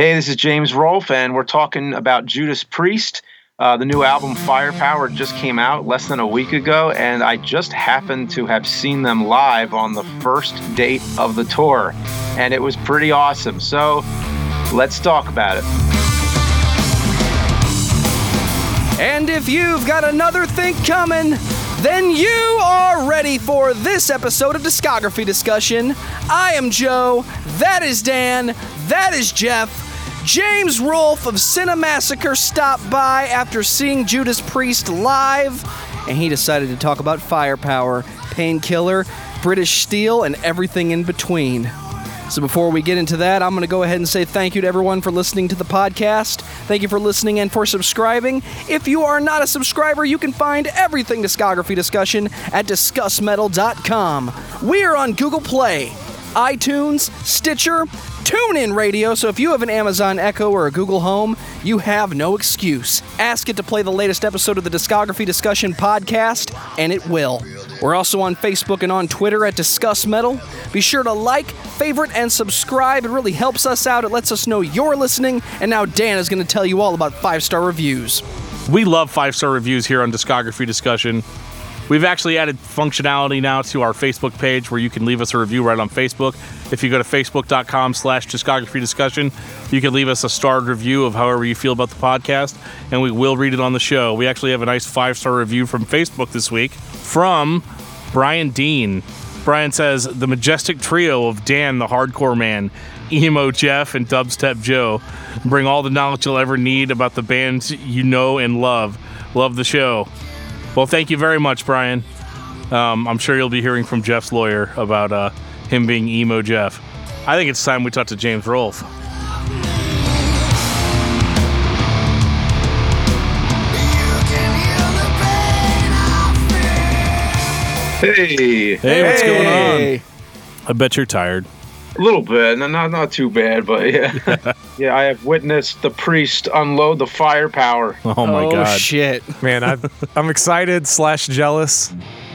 Hey, this is James Rolfe, and we're talking about Judas Priest. Uh, the new album Firepower just came out less than a week ago, and I just happened to have seen them live on the first date of the tour, and it was pretty awesome. So let's talk about it. And if you've got another think coming, then you are ready for this episode of Discography Discussion. I am Joe, that is Dan, that is Jeff. James Rolfe of Cinemassacre stopped by after seeing Judas Priest live, and he decided to talk about firepower, painkiller, British steel, and everything in between. So before we get into that, I'm going to go ahead and say thank you to everyone for listening to the podcast. Thank you for listening and for subscribing. If you are not a subscriber, you can find everything discography discussion at discussmetal.com. We are on Google Play, iTunes, Stitcher, TuneIn Radio, so if you have an Amazon Echo or a Google Home, you have no excuse. Ask it to play the latest episode of the Discography Discussion podcast, and it will. We're also on Facebook and on Twitter at Discuss Metal. Be sure to like, favorite, and subscribe. It really helps us out. It lets us know you're listening. And now Dan is going to tell you all about five star reviews. We love five star reviews here on Discography Discussion. We've actually added functionality now to our Facebook page where you can leave us a review right on Facebook. If you go to facebook.com slash discography discussion, you can leave us a starred review of however you feel about the podcast, and we will read it on the show. We actually have a nice five star review from Facebook this week from Brian Dean. Brian says, The majestic trio of Dan, the hardcore man, Emo Jeff, and Dubstep Joe bring all the knowledge you'll ever need about the bands you know and love. Love the show. Well, thank you very much, Brian. Um, I'm sure you'll be hearing from Jeff's lawyer about uh, him being emo Jeff. I think it's time we talk to James Rolfe. Hey, Hey, what's going on? I bet you're tired. A little bit, not not, not too bad, but yeah, yeah. I have witnessed the priest unload the firepower. Oh my oh, god. shit. Man, I, I'm excited slash jealous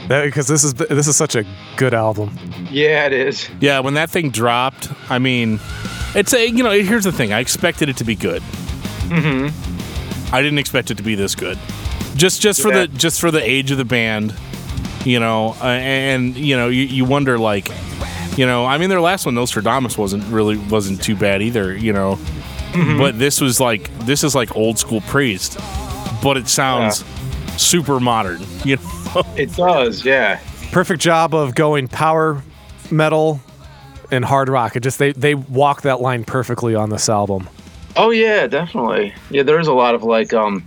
because this is this is such a good album. Yeah, it is. Yeah, when that thing dropped, I mean, it's a you know. Here's the thing: I expected it to be good. Mm-hmm. I didn't expect it to be this good. Just just for Yeah. the just for the age of the band, you know, uh, and you know, you, you wonder like, you know, I mean, their last one, Nostradamus, wasn't really wasn't too bad either, you know, but this was like this is like old school priest, but it sounds super modern, you know. It does. Yeah. Perfect job of going power metal and hard rock. It just they they walk that line perfectly on this album. Oh yeah, definitely. Yeah, there's a lot of like um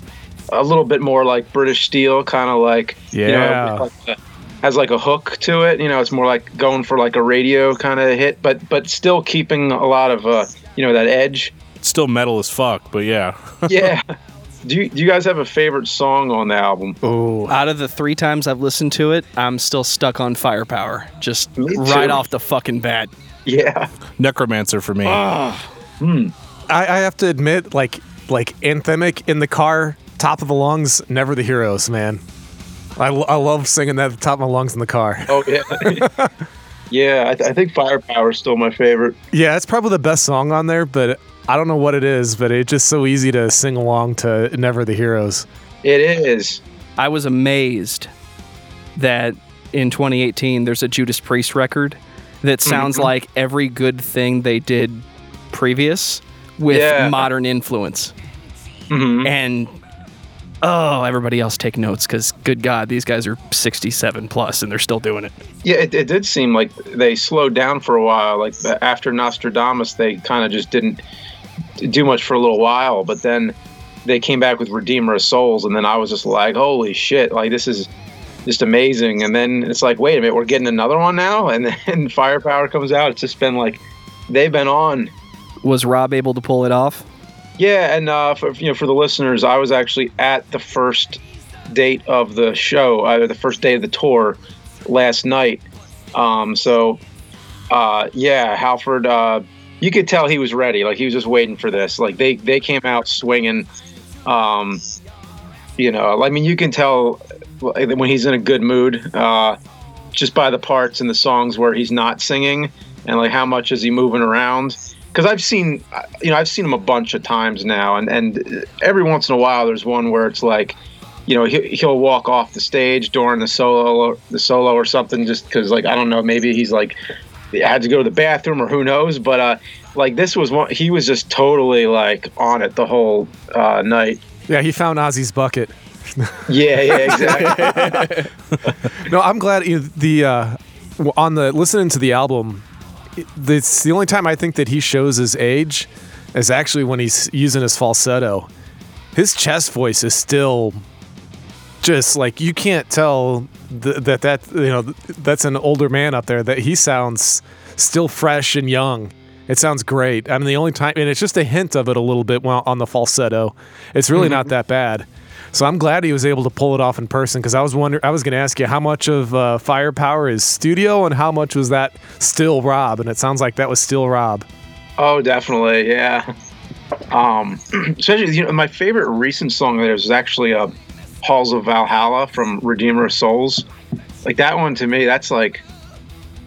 a little bit more like British steel, kind of like you Yeah. know, like a- has like a hook to it. You know, it's more like going for like a radio kind of hit, but but still keeping a lot of uh you know that edge. It's still metal as fuck, but yeah. Yeah. do you do you guys have a favorite song on the album? Oh, Out of the three times I've listened to it, I'm still stuck on Firepower. Just right off the fucking bat. Yeah. Necromancer for me. Hmm. I, I have to admit, like like anthemic in the car, top of the lungs, never the heroes, man. I, I love singing that at the top of my lungs in the car. Oh yeah. yeah, I, th- I think Firepower is still my favorite. Yeah, it's probably the best song on there, but I don't know what it is, but it's just so easy to sing along to Never the Heroes. It is. I was amazed that in 2018 there's a Judas Priest record that sounds Mm-hmm. like every good thing they did previous with Yeah. modern influence. Mhm. And oh, everybody else take notes because good God, these guys are 67 plus and they're still doing it. Yeah, it, it did seem like they slowed down for a while. Like after Nostradamus, they kind of just didn't do much for a little while, but then they came back with Redeemer of Souls, and then I was just like, holy shit, like this is just amazing. And then it's like, wait a minute, we're getting another one now, and then Firepower comes out. It's just been like they've been on. Was Rob able to pull it off? Yeah, and uh, for you know, for the listeners, I was actually at the first date of the show, uh, the first day of the tour, last night. Um, so, uh, yeah, Halford, uh, you could tell he was ready. Like he was just waiting for this. Like they they came out swinging. Um, you know, I mean, you can tell when he's in a good mood uh, just by the parts in the songs where he's not singing and like how much is he moving around. Because I've seen, you know, I've seen him a bunch of times now, and and every once in a while there's one where it's like, you know, he, he'll walk off the stage during the solo, the solo or something, just because like I don't know, maybe he's like had to go to the bathroom or who knows, but uh, like this was one, he was just totally like on it the whole uh, night. Yeah, he found Ozzy's bucket. Yeah, yeah, exactly. No, I'm glad you, the uh, on the listening to the album. It- It's the only time I think that he shows his age is actually when he's using his falsetto. His chest voice is still just like you can't tell th- that that you know that's an older man up there. That he sounds still fresh and young. It sounds great. I mean, the only time, and it's just a hint of it a little bit on the falsetto. It's really mm-hmm. not that bad. So I'm glad he was able to pull it off in person because I was wonder I was going to ask you how much of uh, Firepower is studio and how much was that still Rob, and it sounds like that was still Rob. Oh, definitely, yeah. Um, especially, you know, my favorite recent song there is actually uh, "Halls of Valhalla" from Redeemer of Souls. Like that one to me, that's like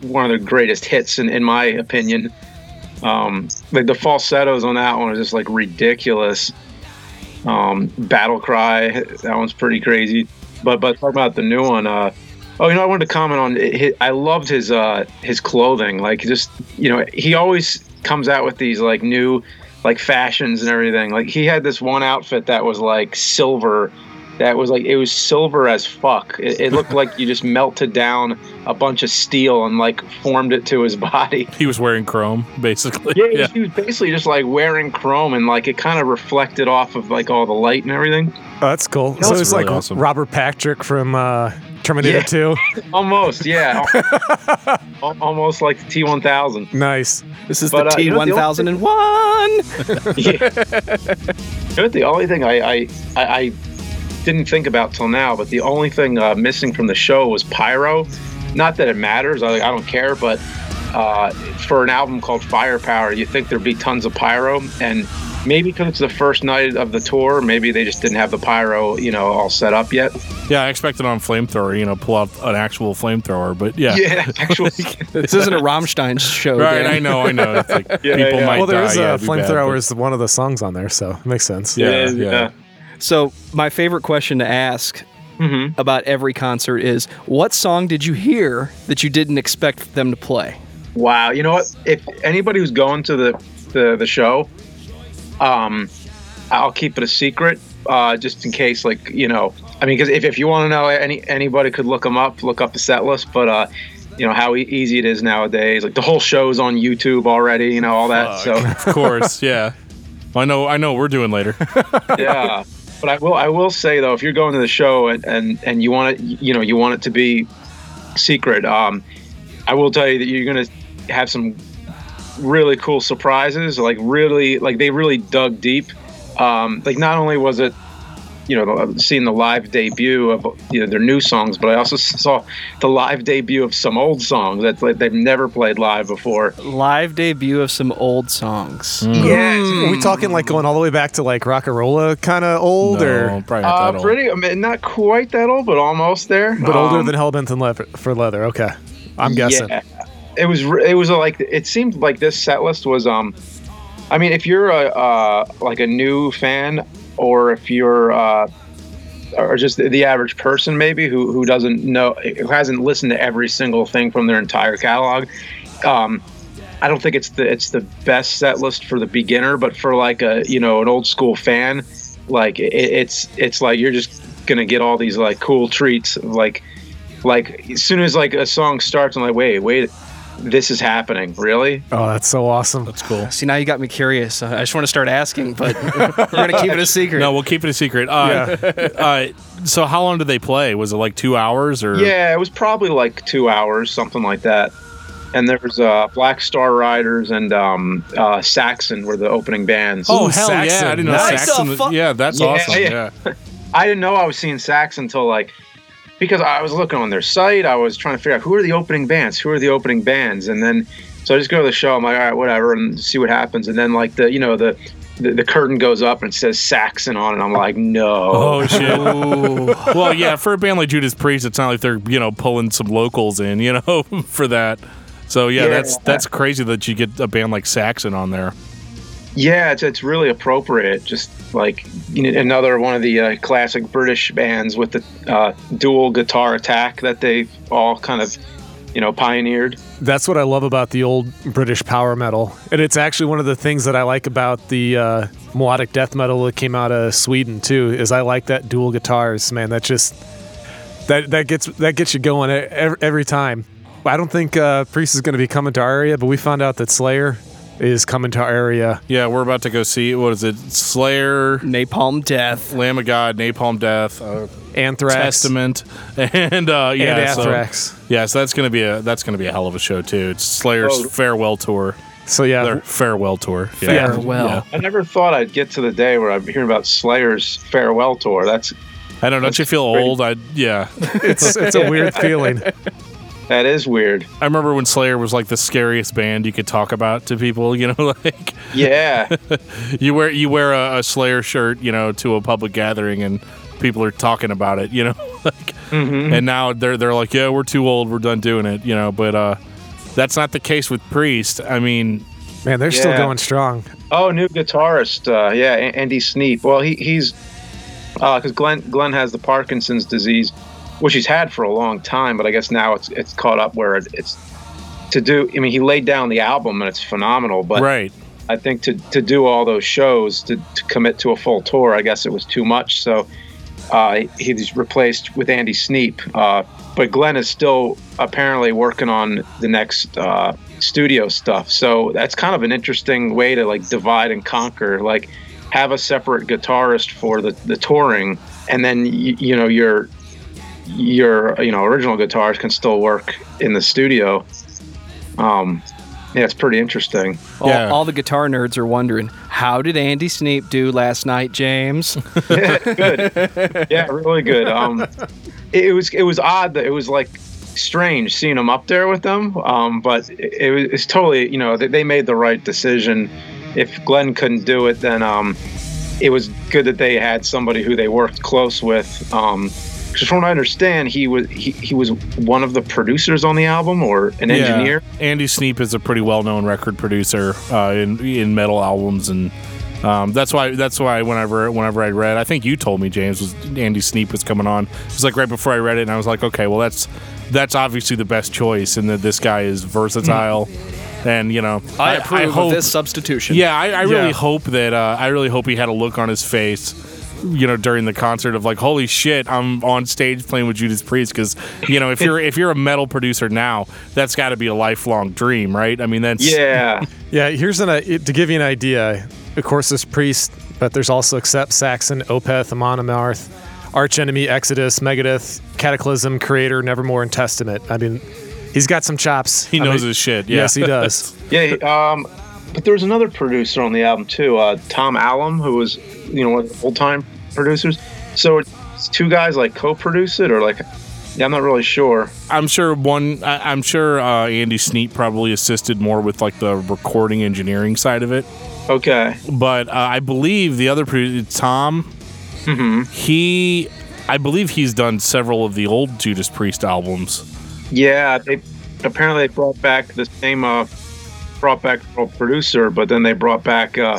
one of the greatest hits in, in my opinion. Um, like the falsettos on that one are just like ridiculous. Um, Battle Cry, that one's pretty crazy. But but talking about the new one, uh, oh, you know, I wanted to comment on. His, I loved his uh, his clothing. Like just you know, he always comes out with these like new like fashions and everything. Like he had this one outfit that was like silver. That was like it was silver as fuck. It, it looked like you just melted down a bunch of steel and like formed it to his body. He was wearing chrome, basically. Yeah, he was basically just like wearing chrome and like it kind of reflected off of like all the light and everything. Oh, that's cool. so That's it's really like awesome. Robert Patrick from uh, Terminator Yeah. 2. Almost, yeah. Almost like the T1000. Nice. This is But, the uh, you know, the only T1001. You know, the only thing I, I, I, I didn't think about till now, but the only thing uh, missing from the show was pyro. Not that it matters, I, I don't care, but uh, for an album called Firepower, you think there'd be tons of pyro, and maybe because it's the first night of the tour, maybe they just didn't have the pyro, you know, all set up yet. Yeah, I expected on flamethrower, you know, pull out an actual flamethrower, but yeah. Yeah, actually, this isn't a Rammstein show. Right, Dan. I know, I know. It's like Yeah, people yeah. might well, there die. is a it'd bad, flamethrower but- is one of the songs on there, so it makes sense. Yeah, It is, yeah. So, my favorite question to ask Mm-hmm. about every concert is what song did you hear that you didn't expect them to play? Wow, you know what? If anybody who's going to the the, the show, um, I'll keep it a secret, uh, just in case, like you know. I mean, because if, if you want to know, any anybody could look them up, look up the set list. But uh, you know how e- easy it is nowadays. Like the whole show's on YouTube already. You know all that. So Of course, yeah. I know, I know. What we're doing later. yeah. But I will I will say though, if you're going to the show and and, and you want it, you know, you want it to be secret. Um, I will tell you that you're gonna have some really cool surprises. Like really, like they really dug deep. Um, like not only was it, you know, seeing the live debut of you know their new songs, but I also saw the live debut of some old songs that like, they've never played live before. Live debut of some old songs. Yeah, Are we talking like going all the way back to like Rocka Rolla kind of old no, or probably not uh, old. pretty. I mean, not quite that old, but almost there. but older Um, than Hellbent and leather, for leather? Okay. I'm guessing. Yeah, it was. It was a, like it seemed like this set list was. Um, I mean, if you're a uh, like a new fan, or if you're uh, or just the, average person maybe who who doesn't know who hasn't listened to every single thing from their entire catalog. Um, I don't think it's the it's the best set list for the beginner, but for like a you know an old school fan, like it, it's it's like you're just gonna get all these like cool treats like like as soon as like a song starts i'm like wait wait this is happening really Oh, that's so awesome. That's cool. See, now you got me curious. I just want to start asking, but we're going to keep it a secret. No, we'll keep it a secret. Uh, uh, so, how long did they play? Was it like two hours or? yeah it was probably like two hours something like that and there was uh, black star riders and um, uh, saxon were the opening bands Oh Ooh, hell yeah! Saxon. I didn't know Nice. Saxon. Was- Yeah, that's Yeah, awesome. yeah. Yeah. i didn't know i was seeing saxon until like because i was looking on their site i was trying to figure out who are the opening bands who are the opening bands and then so i just go to the show i'm like all right whatever and see what happens and then like the you know the the, the curtain goes up and it says Saxon on and I'm like, no. Oh shit. well, yeah, for a band like Judas Priest, it's not like they're you know pulling some locals in, you know, for that. So yeah, Yeah. that's that's crazy that you get a band like Saxon on there. Yeah, it's, it's really appropriate. Just like you know, another one of the uh, classic British bands with the uh, dual guitar attack that they all kind of, you know, pioneered. That's what I love about the old British power metal, and it's actually one of the things that I like about the uh, melodic death metal that came out of Sweden too. Is I like that dual guitars, man. That just that that gets that gets you going every, every time. I don't think uh, Priest is going to be coming to our area, but we found out that Slayer is coming to our area. Yeah, we're about to go see what is it? Slayer, Napalm Death. Lamb of God, Napalm Death, uh, Anthrax Testament, and uh, yeah, and so- Anthrax. yeah, so that's gonna be a that's gonna be a hell of a show too. It's Slayer's Oh. farewell tour. So, yeah, Their farewell tour. Yeah. Farewell. Yeah. I never thought I'd get to the day where I'm hearing about Slayer's farewell tour. That's I don't know. Don't you feel old? I yeah. it's it's a weird feeling. that is weird. I remember when Slayer was like the scariest band you could talk about to people. You know, like Yeah, you wear you wear a, a Slayer shirt, you know, to a public gathering and people are talking about it. You know, like and now they're they're like, yeah, we're too old, we're done doing it. You know, but uh, that's not the case with Priest. I mean, Man, they're still going strong. Oh, new guitarist. Uh, yeah, A- Andy Sneap. Well, he, he's because Glenn Glenn has the Parkinson's disease, which he's had for a long time, but I guess now it's it's caught up where it, it's to do. I mean, he laid down the album and it's phenomenal, but right? I think to to do all those shows to, to commit to a full tour, I guess it was too much. So uh, he's replaced with Andy Sneap. Uh, but Glenn is still apparently working on the next uh, studio stuff. So that's kind of an interesting way to like divide and conquer. Like have a separate guitarist for the, the touring, and then you, you know your your you know original guitars can still work in the studio. Um, yeah, it's pretty interesting. All, Yeah. all the guitar nerds are wondering, how did Andy Sneap do last night, James? good. Yeah, really good. Um, it, it was it was odd that it was like strange seeing him up there with them. Um, but it, it was it's totally you know they, they made the right decision. If Glenn couldn't do it, then um, it was good that they had somebody who they worked close with. Um, because from what I understand, he was he, he was one of the producers on the album or an engineer. Yeah. Andy Sneap is a pretty well-known record producer uh, in in metal albums, and um, that's why that's why whenever whenever I read, I think you told me James was Andy Sneap was coming on. It was like right before I read it, and I was like, okay, well that's that's obviously the best choice, and that this guy is versatile, and you know, I, approve hope, of this substitution. Yeah, I, I really Yeah. hope that uh, I really hope he had a look on his face, you know, during the concert of like, holy shit, I'm on stage playing with Judas Priest because you know if you're if you're a metal producer now, that's got to be a lifelong dream, right? I mean, that's Yeah, Yeah, here's an uh, to give you an idea. Of course, there's Priest, but there's also Accept, Saxon, Opeth, Amon Amarth, Arch Enemy, Exodus, Megadeth, Cataclysm, Kreator, Nevermore, and Testament. I mean, he's got some chops. he I knows mean, his shit. Yeah. Yes, he does. yeah. Um, but there was another producer on the album too, uh, Tom Allom, who was you know one of full time producers. So it's two guys like co-produce it, or like yeah, I'm not really sure. I'm sure one. I, I'm sure uh, Andy Sneap probably assisted more with like the recording engineering side of it. Okay. but uh, I believe the other producer, Tom, Hmm. he, I believe he's done several of the old Judas Priest albums. Yeah, they apparently they brought back the same uh, brought back producer, but then they brought back uh,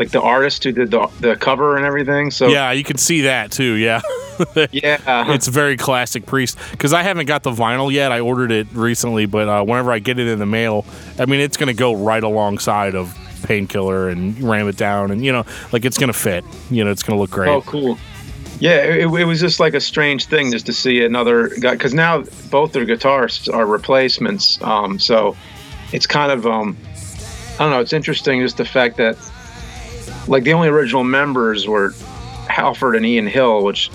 like the artist who did the the cover and everything. So Yeah, you can see that too. Yeah, yeah, it's very classic Priest. Because I haven't got the vinyl yet. I ordered it recently, but uh, whenever I get it in the mail, I mean, it's to go right alongside of Painkiller and Ram It Down, and you know, like it's to fit. You know, it's to look great. oh cool. Yeah, it, it was just like a strange thing just to see another guy because now both their guitarists are replacements. Um, so it's kind of um, I don't know. It's interesting just the fact that like the only original members were Halford and Ian Hill, which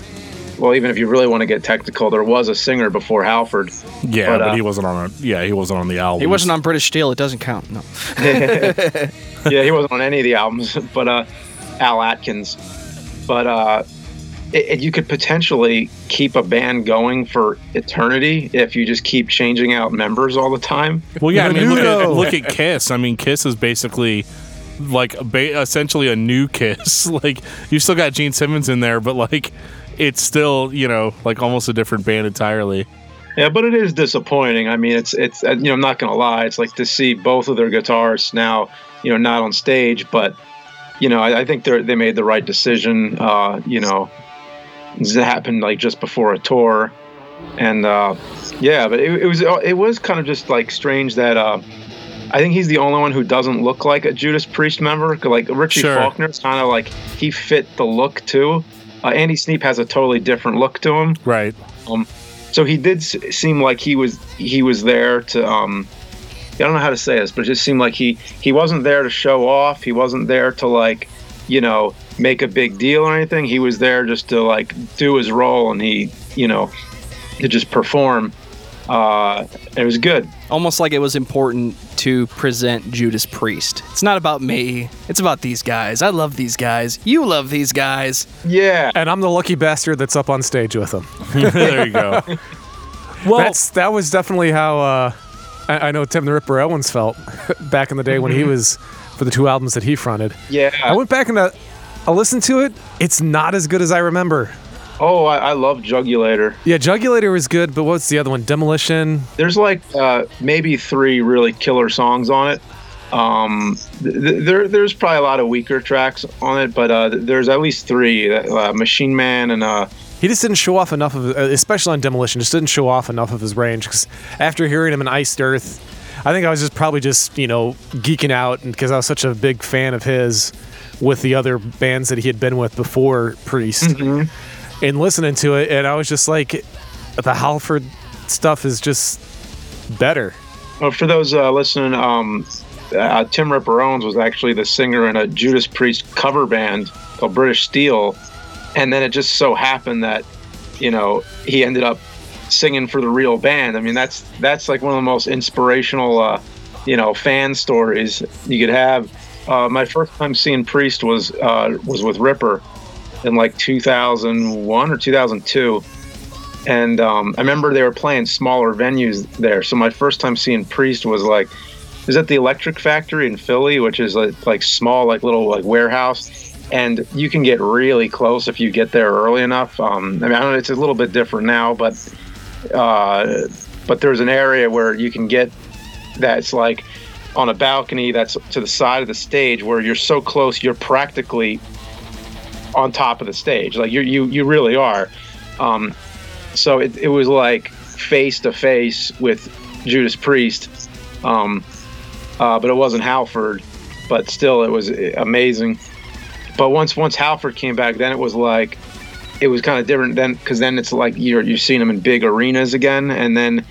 well, even if you really want to get technical, there was a singer before Halford. yeah, but, but, uh, he wasn't on. A, yeah, he wasn't on the album. He wasn't on British Steel. It doesn't count. No. yeah, he wasn't on any of the albums, but uh, Al Atkins. But uh, it, it- you could potentially keep a band going for eternity if you just keep changing out members all the time. Well, yeah, I mean, look at, look at Kiss. I mean, Kiss is basically like ba- essentially a new Kiss. like you still got Gene Simmons in there, but like it's still you know like almost a different band entirely. Yeah, but it is disappointing. I mean, it's it's uh, you know I'm not gonna lie. It's like to see both of their guitarists now, you know, not on stage. But you know, I, I think they they made the right decision. Uh, you know, it happened like just before a tour, and uh, yeah, but it, it was it was kind of just like strange that uh, I think he's the only one who doesn't look like a Judas Priest member. Like Richie Sure. Faulkner's kind of like he fit the look too. Uh, Andy Sneap has a totally different look to him. Right. Um, So he did s- seem like he was he was there to um I don't know how to say this, but it just seemed like he he wasn't there to show off. He wasn't there to like, you know, make a big deal or anything. He was there just to like do his role and he, you know, to just perform. Uh it was good. Almost like it was important to present Judas Priest. It's not about me. It's about these guys. I love these guys. You love these guys. Yeah. And I'm the lucky bastard that's up on stage with them. there you go. Well, That's that was definitely how uh, I, I know Tim the Ripper Owens felt back in the day when he was for the two albums that he fronted. Yeah. I went back and uh, I listened to it. It's not as good as I remember. Oh, I, I love Jugulator. Yeah, Jugulator was good, but what's the other one? Demolition. There's like uh, maybe three really killer songs on it. Um, th- th- there, there's probably a lot of weaker tracks on it, but uh, th- there's at least three: uh, Machine Man and uh, He just didn't show off enough of, uh, especially on Demolition, just didn't show off enough of his range. Because after hearing him in Iced Earth, I think I was just probably just you know geeking out because I was such a big fan of his with the other bands that he had been with before Priest, and listening to it, and I was just like, the Halford stuff is just better. well, for those uh, listening, um, uh, Tim Ripper Owens was actually the singer in a Judas Priest cover band called British Steel, and then it just so happened that you know he ended up singing for the real band. I mean, that's that's like one of the most inspirational, uh, you know, fan stories you could have. Uh, my first time seeing Priest was uh, was with Ripper in like 2001 or 2002, and um, I remember they were playing smaller venues there. So my first time seeing Priest was like, is at the Electric Factory in Philly, which is like, like small, like little like warehouse, and you can get really close if you get there early enough. Um, I mean, I know, it's a little bit different now, but uh, but there's an area where you can get that's like on a balcony that's to the side of the stage where you're so close you're practically on top of the stage. Like you you you really are. Um, so it, it was like face to face with Judas Priest. Um, uh, but it wasn't Halford but still it was amazing. But once once Halford came back then it was like it was kind of different then because then it's like you're you're seeing them in big arenas again. And then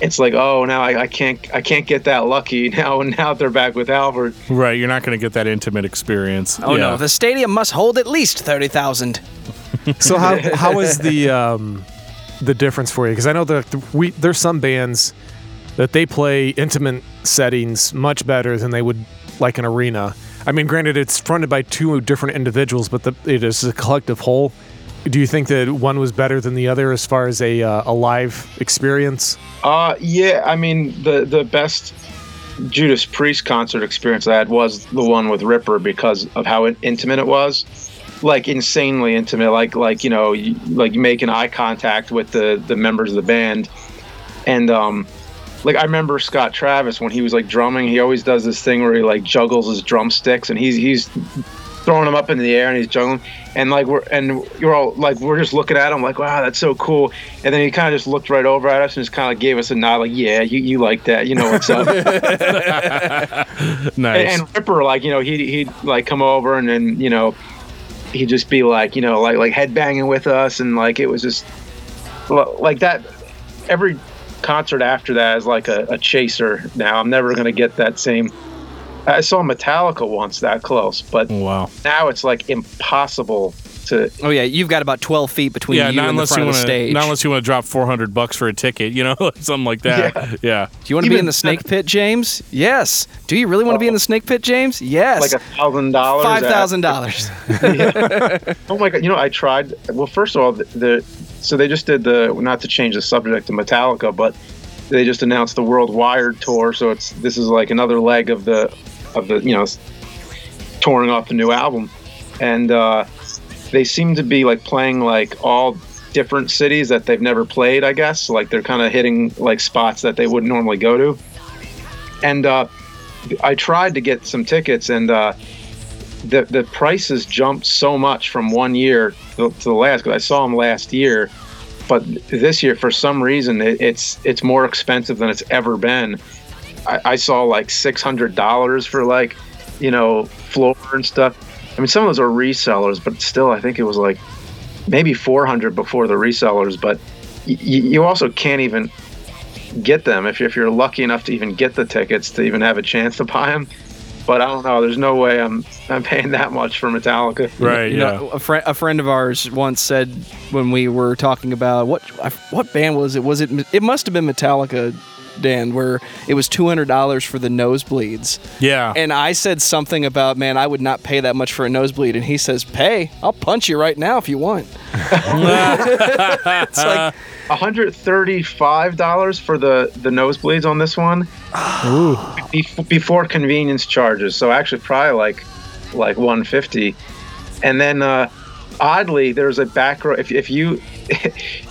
it's like oh now I, I can't I can't get that lucky now now they're back with Albert. Right. You're not going to get that intimate experience. oh Yeah. no, the stadium must hold at least 30,000. So how how is the um, the difference for you? Because I know that we there's some bands that they play intimate settings much better than they would like an arena. I mean, granted, it's fronted by two different individuals, but the, it is a collective whole. Do you think that one was better than the other as far as a uh, a live experience? Uh, yeah, I mean the the best Judas Priest concert experience I had was the one with Ripper because of how intimate it was, like insanely intimate, like like you know like making eye contact with the the members of the band, and um, like I remember Scott Travis when he was like drumming, he always does this thing where he like juggles his drumsticks and he's he's throwing them up in the air and he's juggling. And like we're and you're all like we're just looking at him like wow that's so cool. And then he kind of just looked right over at us and just kind of gave us a nod like yeah you, you like that. You know what's up. Nice. and, and Ripper like you know he he'd like come over and then you know he'd just be like you know like like headbanging with us and like it was just like that every concert after that is like a, a chaser now. I'm never gonna get that same I saw Metallica once that close but oh, wow. now it's like impossible to Oh yeah, you've got about 12 feet between Yeah, you and the unless front you of the stage. Not unless you want to drop 400 bucks for a ticket, you know, something like that. Yeah. Do you want to be in the snake pit, James? Yes. Do you really want to be in the oh. snake pit, James? Yes. like a thousand dollars Five at- thousand dollars. Oh my god! You know, I tried. Well, first of all, the, the so they just did the not to change the subject to Metallica, but they just announced the World Wired tour. So it's this is like another leg of the of the you know touring off the new album, and uh, they seem to be like playing like all different cities that they've never played. I guess like they're kind of hitting like spots that they wouldn't normally go to. And uh, I tried to get some tickets, and uh, the the prices jumped so much from one year to, to the last. Because I saw them last year, but this year for some reason it, it's it's more expensive than it's ever been. I, I saw like six hundred dollars for like you know floor and stuff. I mean, some of those are resellers, but still, I think it was like maybe 400 before the resellers. But y- you also can't even get them if, if you're lucky enough to even get the tickets to even have a chance to buy them. But I don't know. There's no way I'm I'm paying that much for Metallica. Right. You yeah. know, a, friend a friend of ours once said when we were talking about what what band was it? Was it it must have been Metallica, Dan, where it was two hundred dollars for the nosebleeds. yeah. And I said something about, man, I would not pay that much for a nosebleed. And he says, pay. I'll punch you right now if you want. it's like, $135 for the the nosebleeds on this one. Bef- before convenience charges. So actually probably like like 150. And then uh oddly there's a back row if if you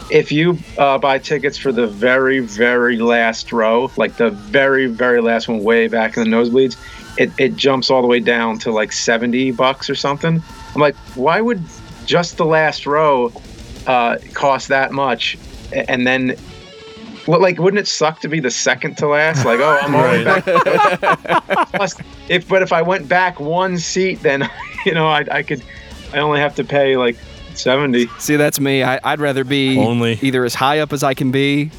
if you uh, buy tickets for the very very last row, like the very very last one way back in the nosebleeds, it, it jumps all the way down to like 70 bucks or something. I'm like, why would just the last row uh, cost that much? And then, well, like, wouldn't it suck to be the second to last? Like, oh, I'm only back. Plus, if but if I went back one seat, then you know I, I could, I only have to pay like 70. see, that's me. I, I'd rather be Only. either as high up as I can be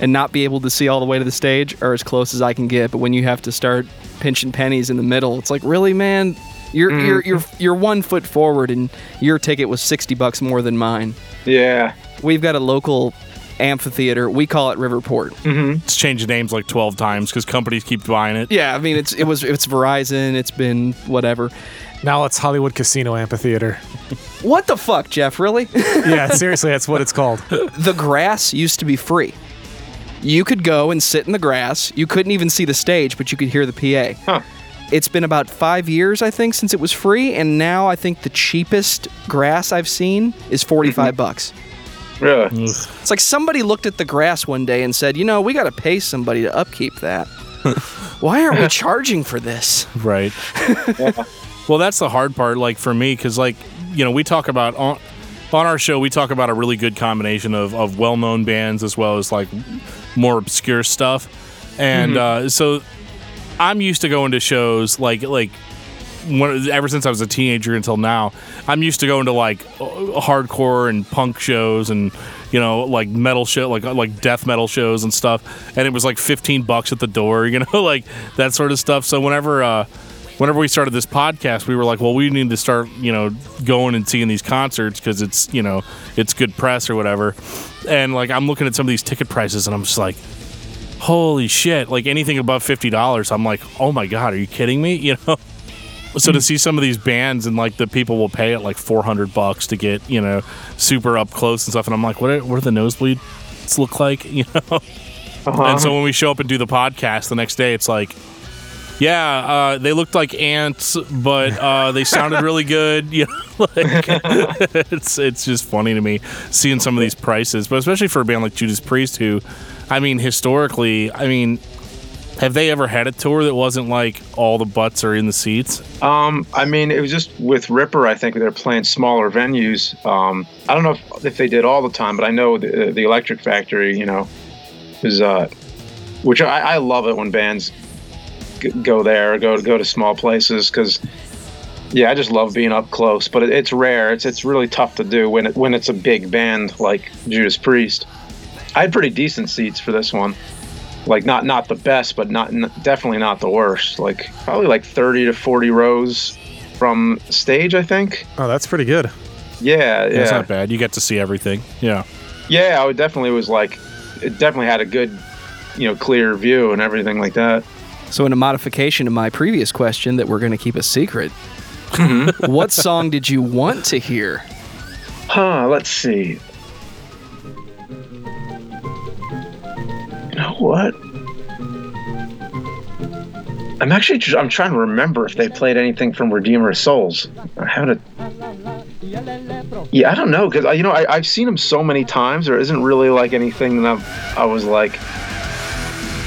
and not be able to see all the way to the stage or as close as I can get. But when you have to start pinching pennies in the middle, it's like, really, man? You're, mm. you're, you're, you're one foot forward and your ticket was 60 bucks more than mine. Yeah. We've got a local amphitheater. We call it Riverport. Mm-hmm. It's changed names like 12 times because companies keep buying it. Yeah, I mean it's it was it's Verizon. It's been whatever. Now it's Hollywood Casino Amphitheater. What the fuck, Jeff? Really? Yeah, seriously, that's what it's called. the grass used to be free. You could go and sit in the grass. You couldn't even see the stage, but you could hear the PA. Huh. It's been about five years, I think, since it was free, and now I think the cheapest grass I've seen is 45 mm-hmm. bucks. Really. It's like somebody looked at the grass one day and said, you know, we got to pay somebody to upkeep that. Why aren't we charging for this? Right. well, that's the hard part, like for me, because like you know we talk about on on our show we talk about a really good combination of of well known bands as well as like more obscure stuff, and uh, so I'm used to going to shows like like. When, ever since I was a teenager until now, I'm used to going to like hardcore and punk shows and you know like metal show like like death metal shows and stuff, and it was like 15 bucks at the door, you know, like that sort of stuff. So whenever uh, whenever we started this podcast, we were like, well, we need to start, you know, going and seeing these concerts because it's, you know, it's good press or whatever. And like, I'm looking at some of these ticket prices and I'm just like, holy shit! Like anything above fifty dollars, I'm like, oh my god, are you kidding me? You know. So to see some of these bands and like the people will pay it like 400 bucks to get you know super up close and stuff, and I'm like, what are, what do the nosebleeds look like? You know. And so when we show up and do the podcast the next day, it's like, yeah, uh, they looked like ants, but uh, they sounded really good. You know, like it's it's just funny to me seeing some of these prices, but especially for a band like Judas Priest, who, I mean, historically, I mean, have they ever had a tour that wasn't like all the butts are in the seats? Um, I mean, it was just with Ripper. I think they're playing smaller venues. Um, I don't know if, if they did all the time, but I know the, the Electric Factory, you know, is uh, which I, I love it when bands g- go there, go go to small places because. Yeah, I just love being up close, but it, it's rare. It's it's really tough to do when it when it's a big band like Judas Priest. I had pretty decent seats for this one like not not the best, but not n- definitely not the worst. Like probably like thirty to forty rows from stage, I think. Oh, that's pretty good. Yeah, That's yeah, not bad. You get to see everything. Yeah. yeah. I would definitely was like, it definitely had a good, you know, clear view and everything like that. So, in a modification to my previous question that we're going to keep a secret, mm-hmm. what song did you want to hear? Huh? Let's see. You know what? I'm actually tr- I'm trying to remember if they played anything from Redeemer of Souls. I haven't. Yeah, I don't know because uh, you know I, I've seen them so many times. There isn't really like anything that I've, I was like,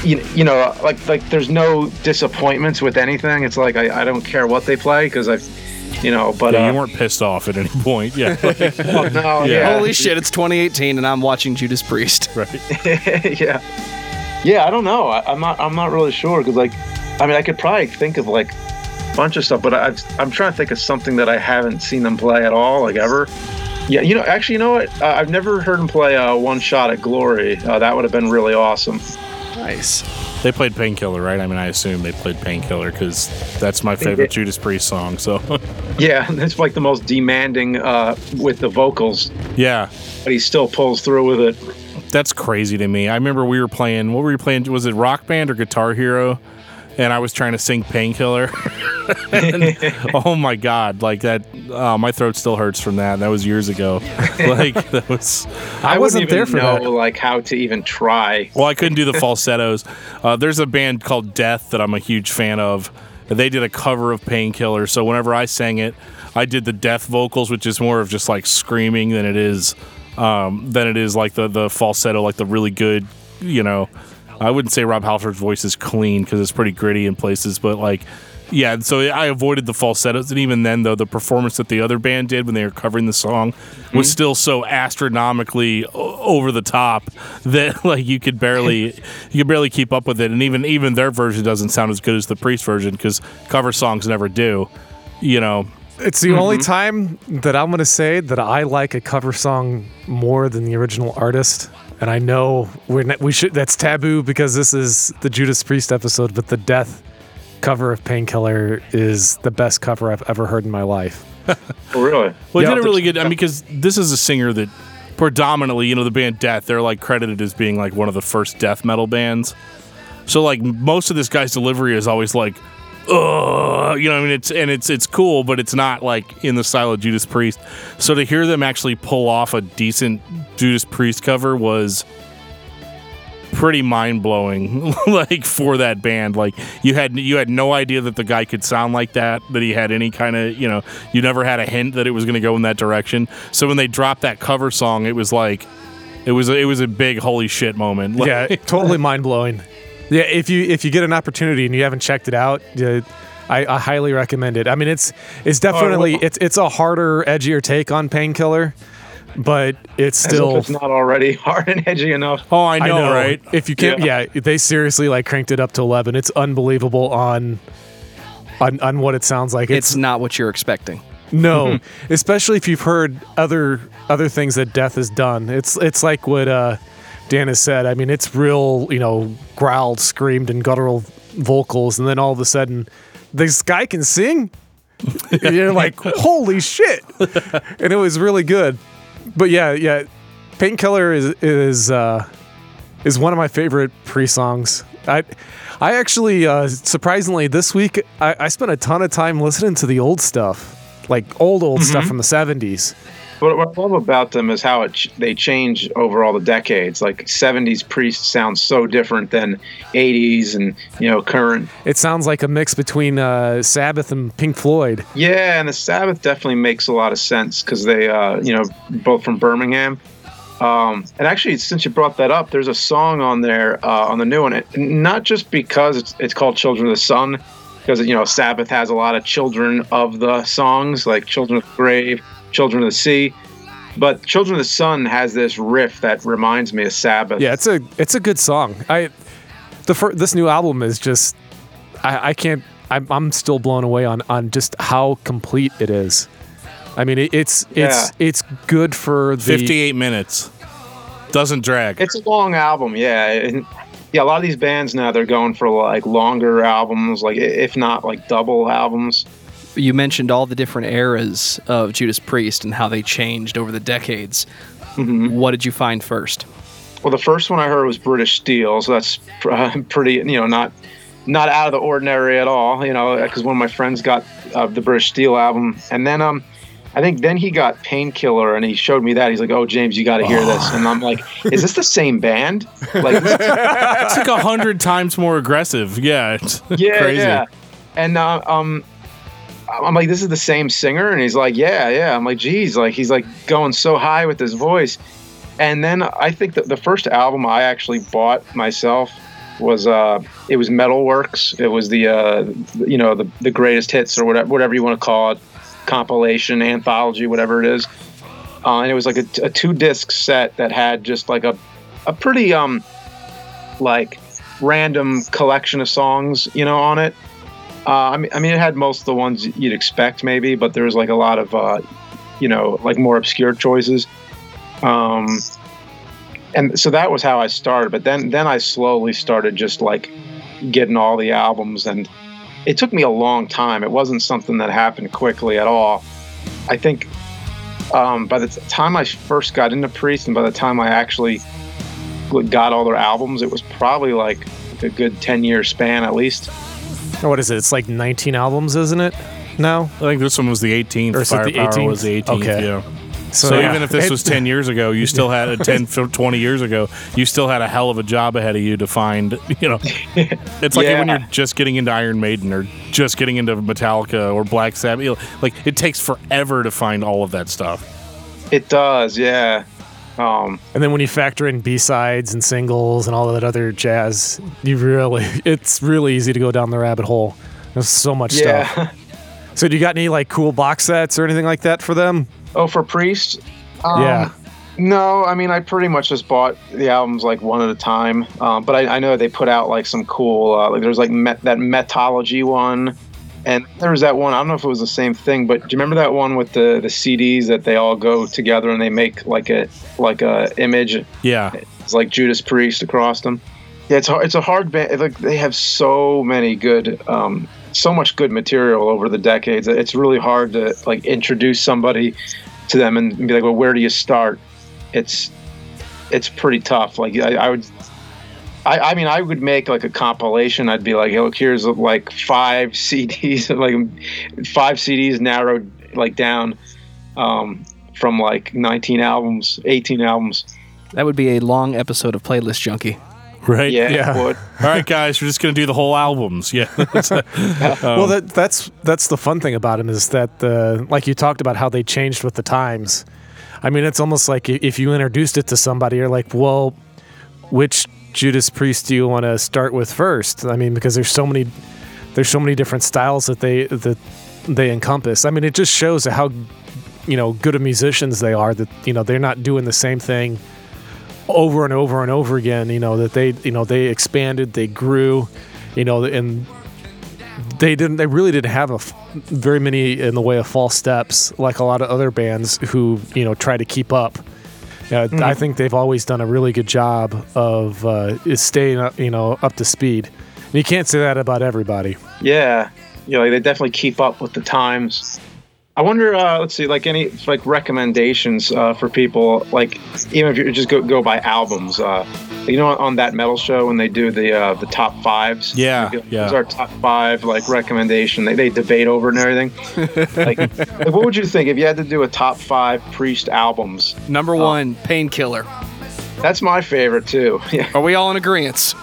you, you know, like like there's no disappointments with anything. It's like I, I don't care what they play because I've, you know, but Yeah, uh, you weren't pissed off at any point. Yeah. like, no, Yeah. yeah, Holy shit, it's 2018 and I'm watching Judas Priest. right. yeah, yeah. I don't know. I, I'm not. I'm not really sure because like, I mean, I could probably think of like a bunch of stuff, but I, I'm trying to think of something that I haven't seen them play at all, like ever. Yeah, you know, actually, you know what? Uh, I've never heard him play uh, "One Shot at Glory." Uh, that would have been really awesome. Nice. They played Painkiller, right? I mean, I assume they played Painkiller because that's my favorite Judas Priest song. So, Yeah, it's like the most demanding uh, with the vocals, yeah, but he still pulls through with it. that's crazy to me. I remember we were playing, what were you playing? Was it Rock Band or Guitar Hero? And I was trying to sing Painkiller. Oh my God. Like that, oh, my throat still hurts from that. That was years ago. like, that was. I, wasn't wouldn't even there for know, that. like how to even try. Well, I couldn't do the falsettos. Uh, there's a band called Death that I'm a huge fan of. They did a cover of Painkiller, so whenever I sang it, I did the death vocals, which is more of just like screaming than it is um, than it is like the the falsetto, like the really good. You know, I wouldn't say Rob Halford's voice is clean because it's pretty gritty in places, but like. Yeah, so I avoided the falsettos, and even then, though, the performance that the other band did when they were covering the song was hmm? still so astronomically over the top that like you could barely you could barely keep up with it, and even even their version doesn't sound as good as the Priest version because cover songs never do. You know, It's the only mm-hmm. time that I'm going to say that I like a cover song more than the original artist. And I know we're not, we should that's taboo because this is the Judas Priest episode, but the Death cover of Painkiller is the best cover I've ever heard in my life. Oh, really? Well, Yeah, it did a really good. I mean, because this is a singer that predominantly, you know, the band Death, they're like credited as being like one of the first death metal bands. So like most of this guy's delivery is always like, Ugh, you know, I mean, it's and it's it's cool, but it's not like in the style of Judas Priest. So to hear them actually pull off a decent Judas Priest cover was pretty mind blowing like for that band like you had you had no idea that the guy could sound like that that he had any kind of you know you never had a hint that it was going to go in that direction so when they dropped that cover song it was like it was it was a big holy shit moment Like, yeah, totally mind blowing. Yeah, if you if you get an opportunity and you haven't checked it out, yeah, I, I highly recommend it. I mean, it's it's definitely well- it's it's a harder, edgier take on Painkiller, but it's still it's not already hard and edgy enough. oh I know, right If you can't, yeah. they seriously like cranked it up to eleven. It's unbelievable on on, on what it sounds like. It's not what you're expecting. no, especially if you've heard other other things that Death has done. It's it's like what uh, Dan has said. I mean, it's real, you know, growled, screamed, and guttural vocals, and then all of a sudden, this guy can sing. You're like, holy shit! And it was really good. But yeah, yeah, Painkiller is is uh, is one of my favorite pre songs. I I actually uh, surprisingly this week I, I spent a ton of time listening to the old stuff, like old old stuff from the '70s. But what I love about them is how it ch- they change over all the decades. Like 70s Priest sounds so different than 80s and you know current. It sounds like a mix between uh, Sabbath and Pink Floyd. Yeah, and the Sabbath definitely makes a lot of sense because they, uh, you know, both from Birmingham. Um, and actually, since you brought that up, there's a song on there uh, on the new one. It, not just because it's it's called "Children of the Sun," because you know Sabbath has a lot of children of the songs, like "Children of the Grave," "Children of the Sea." But "Children of the Sun" has this riff that reminds me of Sabbath. Yeah, it's a it's a good song. I the fir- this new album is just I, I can't I'm, I'm still blown away on on just how complete it is. I mean, it, it's it's Yeah. it's good for the 58 minutes doesn't drag It's a long album, yeah. And, yeah, a lot of these bands now they're going for like longer albums, like if not like double albums. You mentioned all the different eras of Judas Priest and how they changed over the decades. What did you find first? Well, the first one I heard was British Steel, so that's uh, pretty, you know, not not out of the ordinary at all, you know, because one of my friends got uh, the British Steel album, and then um, I think then he got Painkiller, and he showed me that. He's like, "Oh, James, you got to hear this," and I'm like, "Is this the same band?" Like, it's like a hundred times more aggressive yeah it's yeah, crazy yeah. And uh, um, I'm like, this is the same singer, and he's like, yeah, yeah. I'm like, geez, like he's like going so high with his voice. And then I think that the first album I actually bought myself was uh, it was Metalworks. It was the uh, you know the the greatest hits or whatever whatever you want to call it, compilation, anthology, whatever it is. Uh, and it was like a, a two disc set that had just like a a pretty um like random collection of songs, you know, on it. Uh, I mean, I mean, it had most of the ones you'd expect, maybe, but there was like a lot of, uh, you know, like more obscure choices. Um, and so that was how I started. But then, then I slowly started just like getting all the albums, and it took me a long time. It wasn't something that happened quickly at all. I think um, by the time I first got into Priest, and by the time I actually got all their albums, it was probably like a good ten year span at least. What is it? It's like 19 albums, isn't it? No. I think this one was the 18th. Or is it the Firepower 18th? was the 18th. Okay. Yeah. So, yeah. even if this was 10 years ago, you still had a 10, 20 years ago, you still had a hell of a job ahead of you to find, you know. It's like when Yeah. you're just getting into Iron Maiden or just getting into Metallica or Black Sabbath. you know, Like, it takes forever to find all of that stuff. It does, yeah. Um, And then when you factor in B sides and singles and all that other jazz, you really it's really easy to go down the rabbit hole. There's so much yeah. stuff. So do you got any like cool box sets or anything like that for them? oh, for Priest. Um, Yeah. No, I mean I pretty much just bought the albums like one at a time. Um, but I, I know they put out like some cool uh, like there's like met, that Metalogy one, and there was that one. I don't know if it was the same thing, but do you remember that one with the the CDs that they all go together and they make like a like a image? Yeah. It's like Judas Priest across them. Yeah, it's hard, it's a hard band. Like they have so many good, um, so much good material over the decades. It's really hard to like introduce somebody to them and be like, well, where do you start? It's it's pretty tough. Like I, I would. I, I mean, I would make like a compilation. I'd be like, hey, look, here's like five CDs, like five CDs narrowed like down um, from like 19 albums, 18 albums. That would be a long episode of Playlist Junkie. Right? Yeah, Yeah. it would. All right, guys, we're just going to do the whole albums. Yeah. Uh, um, well, that that's that's the fun thing about them is that the like you talked about how they changed with the times. I mean, it's almost like if you introduced it to somebody, you're like, well, which Judas Priest do you want to start with first? I mean, because there's so many there's so many different styles that they that they encompass. I mean, it just shows how you know good of musicians they are that you know they're not doing the same thing over and over and over again. You know that they you know they expanded, they grew, you know, and they didn't they really didn't have a f- very many in the way of false steps like a lot of other bands who you know try to keep up yeah, I think they've always done a really good job of uh, staying up, you know up to speed. And you can't say that about everybody. Yeah, you know, they definitely keep up with the times. I wonder. Uh, let's see, like any like recommendations uh, for people, like even if you just go go by albums. Uh, you know, on that metal show when they do the uh, the top fives. Yeah, Like, yeah. These are top five like recommendation. They, they debate over it and everything. like, like, what would you think if you had to do a top five Priest albums? Number one, Painkiller. That's my favorite too. Yeah. Are we all in agreement?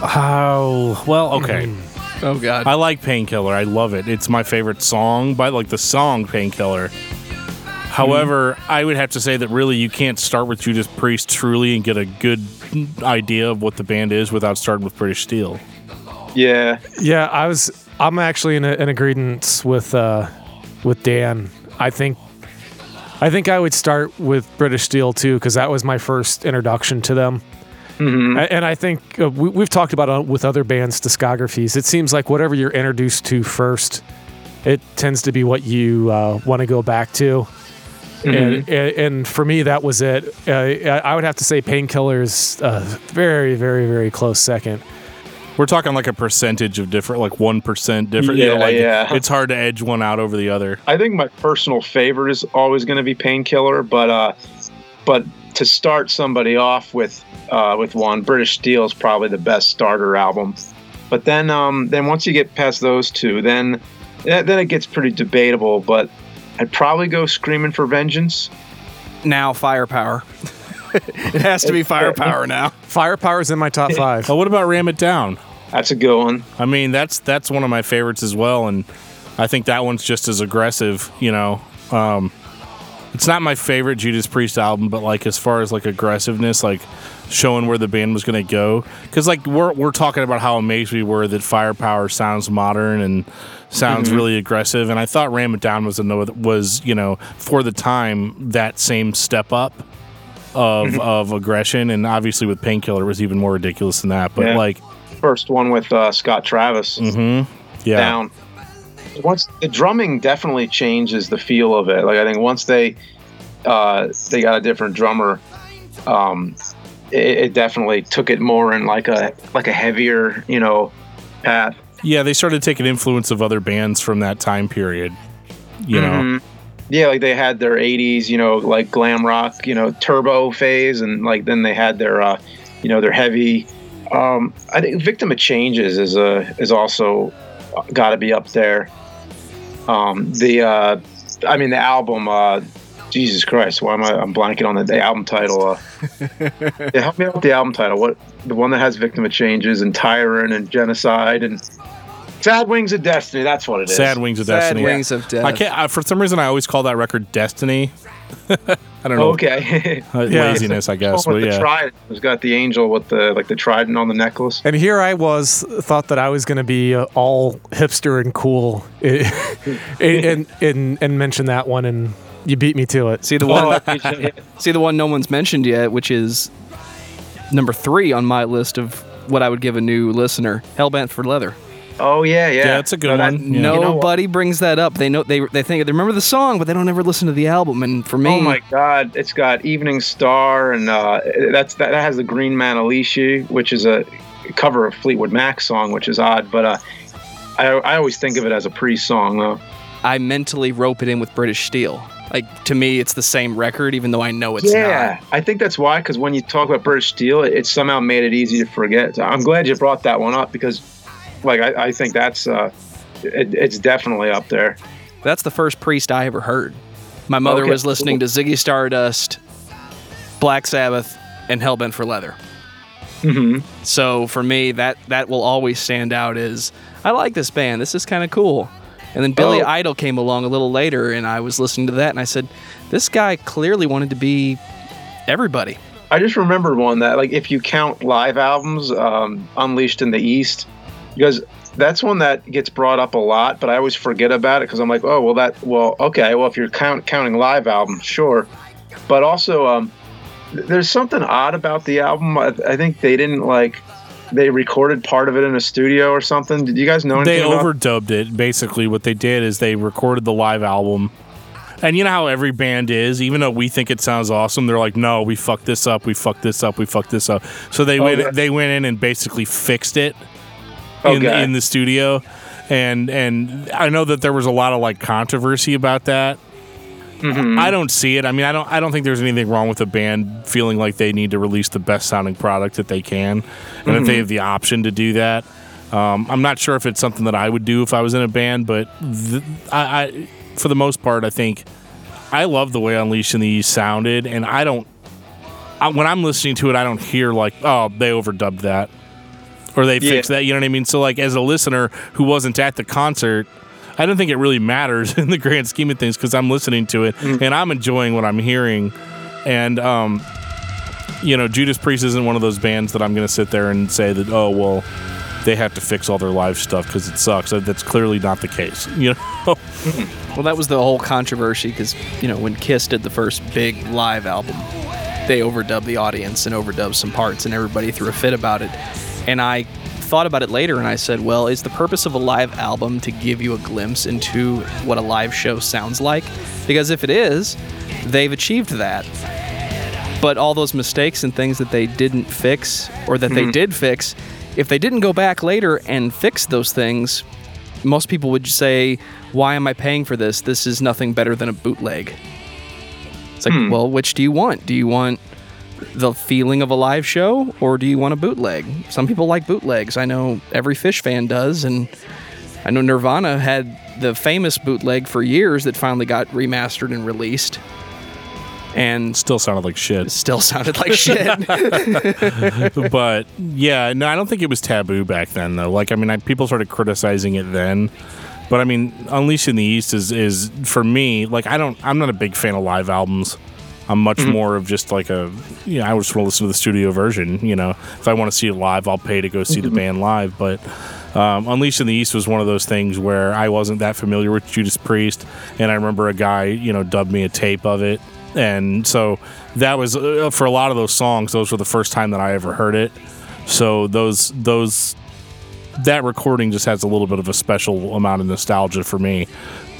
Oh, well, okay. Oh God. I like Painkiller. I love it. It's my favorite song, by like the song Painkiller. However, I would have to say that really you can't start with Judas Priest truly and get a good idea of what the band is without starting with British Steel. Yeah. Yeah, I was. I'm actually in, a, in agreement with uh, with Dan. I think I think I would start with British Steel too because that was my first introduction to them. A- And I think uh, we, we've talked about uh, with other bands' discographies. It seems like whatever you're introduced to first, it tends to be what you uh, want to go back to. And, and and for me, that was it. Uh, I I would have to say Painkillers, uh, very, very, very close second. We're talking like a percentage of different, like 1% different. you know, Yeah, like yeah. It's hard to edge one out over the other. I think my personal favorite is always going to be Painkiller, but uh, but to start somebody off with uh, with one, British Steel is probably the best starter album. But then um, then once you get past those two, then then then it gets pretty debatable. But I'd probably go Screaming for Vengeance. now Firepower. it has to be Firepower now. Firepower's in my top five. Oh, what about Ram It Down? That's a good one. I mean, that's that's one of my favorites as well. And I think that one's just as aggressive. You know, um, it's not my favorite Judas Priest album, but like as far as like aggressiveness, like showing where the band was going to go, because like we're we're talking about how amazed we were that Firepower sounds modern and sounds mm-hmm. really aggressive, and I thought Ram It Down was a was you know for the time that same step up of mm-hmm. of aggression, and obviously with Painkiller was even more ridiculous than that. But Yeah. like, First one with uh, Scott Travis mm-hmm. yeah, down. Once the drumming definitely changes the feel of it. Like I think once they uh, they got a different drummer, um, it, it definitely took it more in like a like a heavier you know path. yeah, they started taking influence of other bands from that time period. You know, Mhm. Yeah, like they had their '80s, you know, like glam rock, you know, turbo phase, and like then they had their, uh, you know, their heavy. Um, I think "Victim of Changes" is a is also got to be up there. Um, the, uh, I mean, the album. Uh, Jesus Christ, why am I? I'm blanking on the, the album title. Uh, yeah, help me out with the album title. What the one that has "Victim of Changes" and "Tyrant" and "Genocide" and "Sad Wings of Destiny." That's what it is. Sad Wings of Sad Destiny. Wings of Death. I can't. I, for some reason, I always call that record Destiny. I don't know. Okay. Yeah. Laziness, I guess. with But the yeah. trident. It's got the angel with the like the trident on the necklace. And here I was, thought that I was going to be uh, all hipster and cool, and and and, and mention that one, and you beat me to it. See the one. I appreciate it. See the one no one's mentioned yet, which is number three on my list of what I would give a new listener. Hellbent for leather. Oh yeah, yeah. Yeah, it's a good No, that- one. Yeah. know what? Nobody brings that up. They know they they think they remember the song, but they don't ever listen to the album. And for me, Oh my God! It's got Evening Star, and uh, that's that, that has the Green Manalishi, which is a cover of Fleetwood Mac song, which is odd. But uh, I I always think of it as a pre-song though. I mentally rope it in with British Steel. Like to me, it's the same record, even though I know it's yeah, not. I think that's why. Because when you talk about British Steel, it, it somehow made it easy to forget. I'm glad you brought that one up because, like, I, I think that's uh, it, it's definitely up there. That's the first Priest I ever heard. My mother Okay, was listening to Ziggy Stardust, Black Sabbath, and Hellbent for Leather. hmm So for me, that that will always stand out as I like this band. This is kind of cool. And then Billy Oh. Idol came along a little later, and I was listening to that, and I said, "This guy clearly wanted to be everybody." I just remembered one that, like, if you count live albums, um, Unleashed in the East, because that's one that gets brought up a lot, but I always forget about it because I'm like, oh, well, that, well, okay, well, if you're count, counting live albums, sure. But also, um, there's something odd about the album. I, I think they didn't, like, they recorded part of it in a studio or something. Did you guys know They anything about overdubbed it. Basically, what they did is they recorded the live album. And you know how every band is, even though we think it sounds awesome, they're like, "No, we fucked this up. We fucked this up. We fucked this up." So they went, Okay. they went in and basically fixed it in, Okay. in the studio, and and I know that there was a lot of like controversy about that. Mm-hmm. I don't see it. I mean, I don't. I don't think there's anything wrong with a band feeling like they need to release the best sounding product that they can, and if they have the option to do that. Um, I'm not sure if it's something that I would do if I was in a band, but th- I, I, for the most part, I think I love the way Unleashed in the East sounded, and I don't. I, when I'm listening to it, I don't hear like, oh, they overdubbed that, or they Yeah. fixed that. You know what I mean? So, like, as a listener who wasn't at the concert, I don't think it really matters in the grand scheme of things because I'm listening to it and I'm enjoying what I'm hearing. And, um, you know, Judas Priest isn't one of those bands that I'm going to sit there and say that, oh, well, they have to fix all their live stuff because it sucks. That's clearly not the case. You know? Well, that was the whole controversy because you know when Kiss did the first big live album, they overdubbed the audience and overdubbed some parts, and everybody threw a fit about it. And I thought about it later, and I said, well, is the purpose of a live album to give you a glimpse into what a live show sounds like? Because if it is, they've achieved that. But all those mistakes and things that they didn't fix, or that they hmm. did fix, if they didn't go back later and fix those things, most people would say, "Why am I paying for this? This is nothing better than a bootleg." It's like, hmm. well, which do you want? Do you want the feeling of a live show, or do you want a bootleg? Some people like bootlegs. I know every Phish fan does, and I know Nirvana had the famous bootleg for years that finally got remastered and released, and Still sounded like shit. still sounded like shit. but yeah, no, I don't think it was taboo back then though. Like, I mean, I, people started criticizing it then, But I mean, Unleashed in the East is is for me like I don't I'm not a big fan of live albums. I'm much more of just like a you know I just want to listen to the studio version. You know, if I want to see it live, I'll pay to go see the band live. But um, Unleashed in the East was one of those things where I wasn't that familiar with Judas Priest, and I remember a guy you know dubbed me a tape of it, and so that was uh, for a lot of those songs. Those were the first time that I ever heard it. So those those that recording just has a little bit of a special amount of nostalgia for me.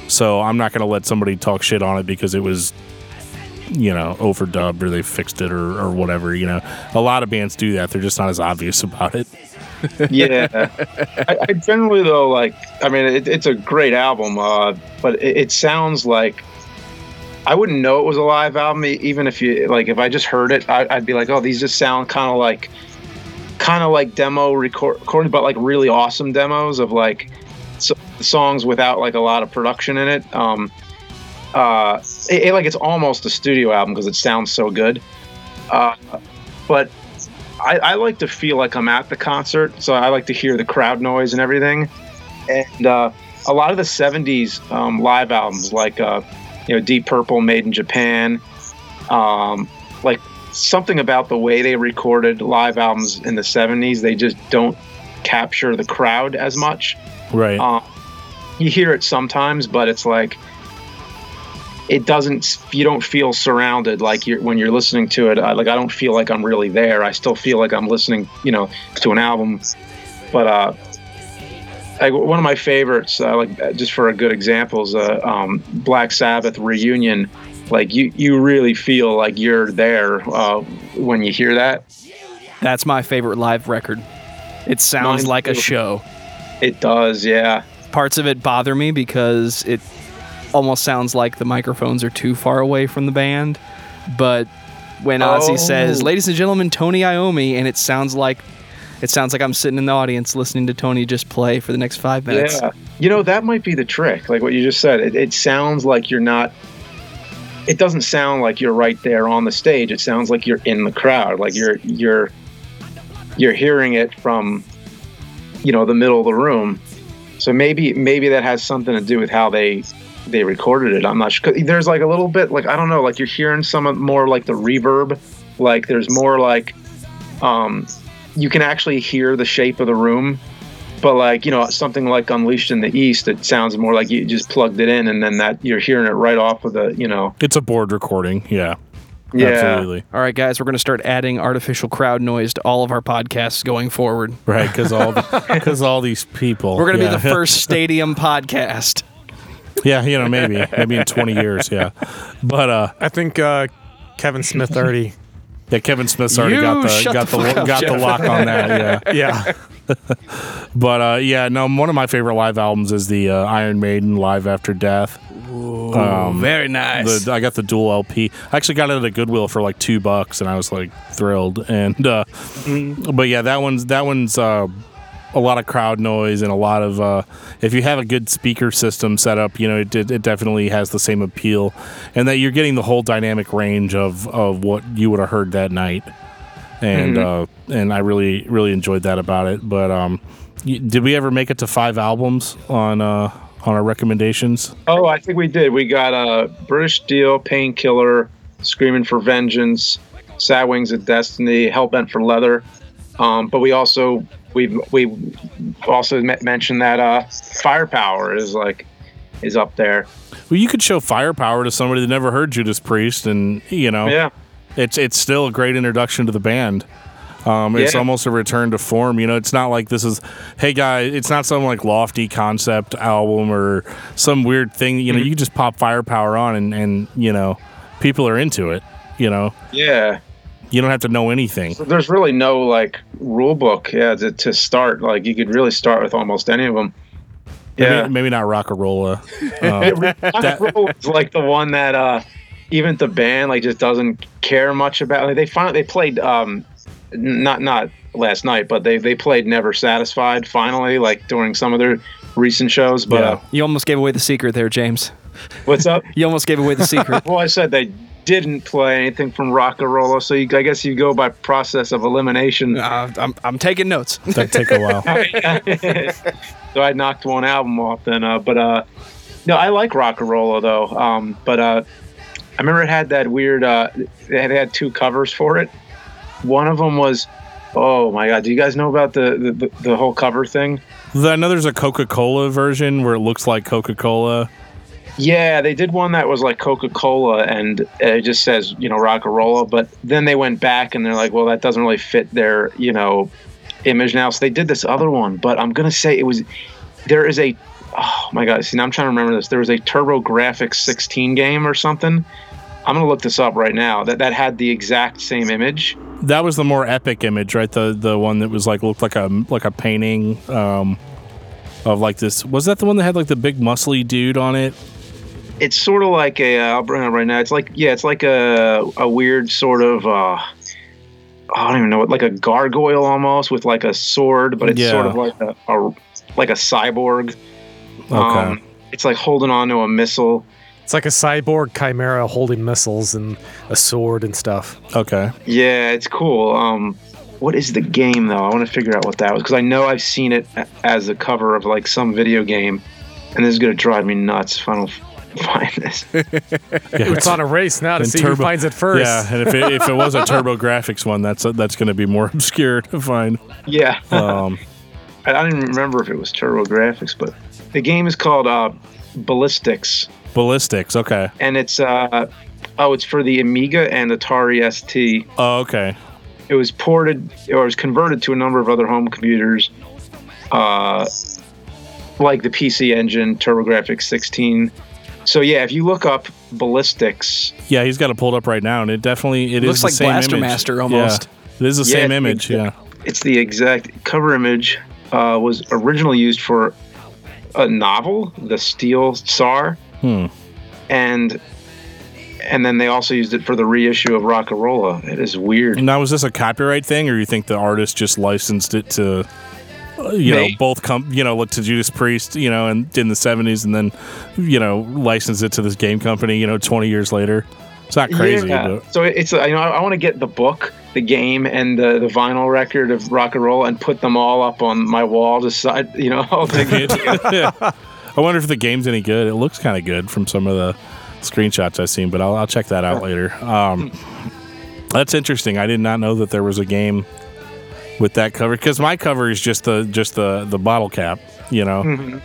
So I'm not going to let somebody talk shit on it because it was, you know, overdubbed or they fixed it or, or whatever. You know, a lot of bands do that. They're just not as obvious about it. yeah I, I generally though like i mean it, it's a great album uh, but it, it sounds like i wouldn't know it was a live album even if you like if i just heard it I, i'd be like oh these just sound kind of like kind of like demo record but like really awesome demos of like so, songs without like a lot of production in it um uh it, it- like it's almost a studio album because it sounds so good uh but I, I like to feel like I'm at the concert, so I like to hear the crowd noise and everything. And uh, a lot of the '70s um, live albums, like uh, you know Deep Purple, Made in Japan, um, like something about the way they recorded live albums in the '70s, they just don't capture the crowd as much. Right. Um, you hear it sometimes, but it's like it doesn't. You don't feel surrounded like you're when you're listening to it. I, like I don't feel like I'm really there. I still feel like I'm listening, you know, to an album. But uh, like one of my favorites, uh, like just for a good example, is uh, um, Black Sabbath reunion. Like you, you really feel like you're there uh, when you hear that. That's my favorite live record. It sounds Mine like a show. It does, yeah. Parts of it bother me because it almost sounds like the microphones are too far away from the band. But when Ozzy Oh. says, "Ladies and gentlemen, Tony Iommi," and it sounds like it sounds like I'm sitting in the audience listening to Tony just play for the next five minutes. Yeah. You know, that might be the trick. Like what you just said. It, it sounds like you're not. It doesn't sound like you're right there on the stage. It sounds like you're in the crowd. Like you're you're you're hearing it from, you know, the middle of the room. So maybe maybe that has something to do with how they they recorded it. I'm not sure. 'Cause There's like a little bit like I don't know. Like you're hearing some more like the reverb. Like there's more like, um, you can actually hear the shape of the room but like you know something like unleashed in the east it sounds more like you just plugged it in and then that you're hearing it right off of the you know It's a board recording. Yeah. Yeah. Absolutely. All right, guys, we're going to start adding artificial crowd noise to all of our podcasts going forward. Right. Because all because all these people. We're going to yeah. be the first stadium podcast. Yeah. You know, maybe maybe in 20 years. Yeah. But uh, I think uh, Kevin Smith already. yeah, Kevin Smith's already You got the shut got the the, fuck up, got the Jeff. lock on that. Yeah. Yeah. But uh, yeah, no, one of my favorite live albums is the uh, Iron Maiden Live After Death. Um, Very nice. the, I got the dual LP. I actually got it at a Goodwill for like two bucks, and I was like thrilled. And uh, but yeah, that one's that one's uh, a lot of crowd noise and a lot of uh, if you have a good speaker system set up, you know, it, it, it definitely has the same appeal, and that you're getting the whole dynamic range of of what you would have heard that night. And uh, and I really really enjoyed that about it. But um, did we ever make it to five albums on uh, on our recommendations? oh i think we did we got a uh, british steel painkiller screaming for vengeance sad wings of destiny hellbent for leather um, but we also we've we also me- mentioned that uh firepower is like is up there Well, you could show firepower to somebody that never heard Judas Priest, and you know, yeah it's it's still a great introduction to the band. Um, it's Yeah. almost a return to form. You know, it's not like this is, hey guys, it's not some like lofty concept album or some weird thing. You know, you can just pop firepower on, and and you know, people are into it. You know, yeah you don't have to know anything. there's really no like rule book yeah to, to start like you could really start with almost any of them yeah Maybe, maybe not Rocka Rolla. Um, Roll is like the one that uh even the band like just doesn't care much about like, they finally they played um not not last night but they they played never satisfied finally like during some of their recent shows but Yeah. uh, you almost gave away the secret there, James. what's up You almost gave away the secret. well i said they didn't play anything from Rocka Rolla, so you, I guess you go by process of elimination. Uh, I'm, I'm taking notes. That'd take a while. so I knocked one album off then. Uh, but uh, no, I like Rocka Rolla though. Um, but uh, I remember it had that weird. Uh, it had, it had two covers for it. One of them was, oh my god, do you guys know about the the, the whole cover thing? I know there's a Coca Cola version where it looks like Coca Cola. Yeah, they did one that was like Coca Cola, and it just says you know Rocka Rolla. But then they went back and they're like, well, that doesn't really fit their you know image now. So they did this other one. But I'm gonna say it was there is a oh my god. See, now I'm trying to remember this. There was a TurboGrafx 16 game or something. I'm gonna look this up right now. That that had the exact same image. That was the more epic image, right? The the one that was like looked like a like a painting um, of like this. Was that the one that had like the big muscly dude on it? It's sort of like a. Uh, I'll bring it up right now. It's like yeah, it's like a a weird sort of. Uh, I don't even know what, like a gargoyle almost with like a sword, but it's Yeah. sort of like a, a like a cyborg. Okay. Um, it's like holding on to a missile. It's like a cyborg chimera holding missiles and a sword and stuff. okay. Yeah, it's cool. Um, what is the game though? I want to figure out what that was because I know I've seen it as the cover of like some video game, and this is gonna drive me nuts if I don't f- find this. It's on a race now to And see who finds it first. Yeah, and if it, if it was a Turbo Graphics one, that's that's going to be more obscure to find. yeah, Um, I I don't even remember if it was TurboGrafx, but the game is called uh, Ballistix, Ballistix. Okay. and it's uh, oh, it's for the Amiga and Atari ST. Oh, okay. It was ported or was converted to a number of other home computers, uh, like the PC Engine, TurboGrafx 16. So yeah, if you look up Ballistix, Yeah, he's got it pulled up right now, and it definitely it is Looks the like same Blaster image. Master almost. Yeah, it is the Yeah, same it's image. the- Yeah. it's the exact cover image. Uh, was originally used for a novel, The Steel Tsar, Hmm. and and then they also used it for the reissue of Rocka Rolla. It is weird. Now, was this a copyright thing, or you think the artist just licensed it to, you know, both come, you know, to Judas Priest, you know, and in the '70s, and then, you know, licensed it to this game company, you know, 20 years later? It's not crazy, Yeah. So it's you know I, I want to get the book, the game, and the, the vinyl record of Rocka Rolla and put them all up on my wall to side. You know, all together. I wonder if the game's any good. It looks kind of good from some of the screenshots I've seen, but I'll, I'll check that out later. Um, that's interesting. I did not know that there was a game with that cover because my cover is just the just the the bottle cap. You know,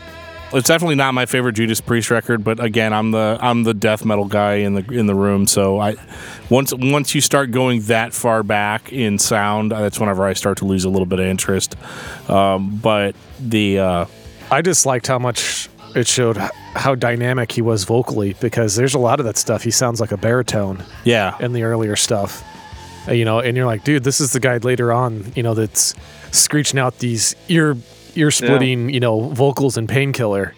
it's definitely not my favorite Judas Priest record, but again, I'm the I'm the death metal guy in the in the room. So I once once you start going that far back in sound, that's whenever I start to lose a little bit of interest. Um, but the uh, I just liked how much it showed how dynamic he was vocally because there's a lot of that stuff. He sounds like a baritone yeah, in the earlier stuff. Uh, You know, and you're like, dude, this is the guy later on, you know, that's screeching out these ear ear splitting, you know, vocals and painkiller.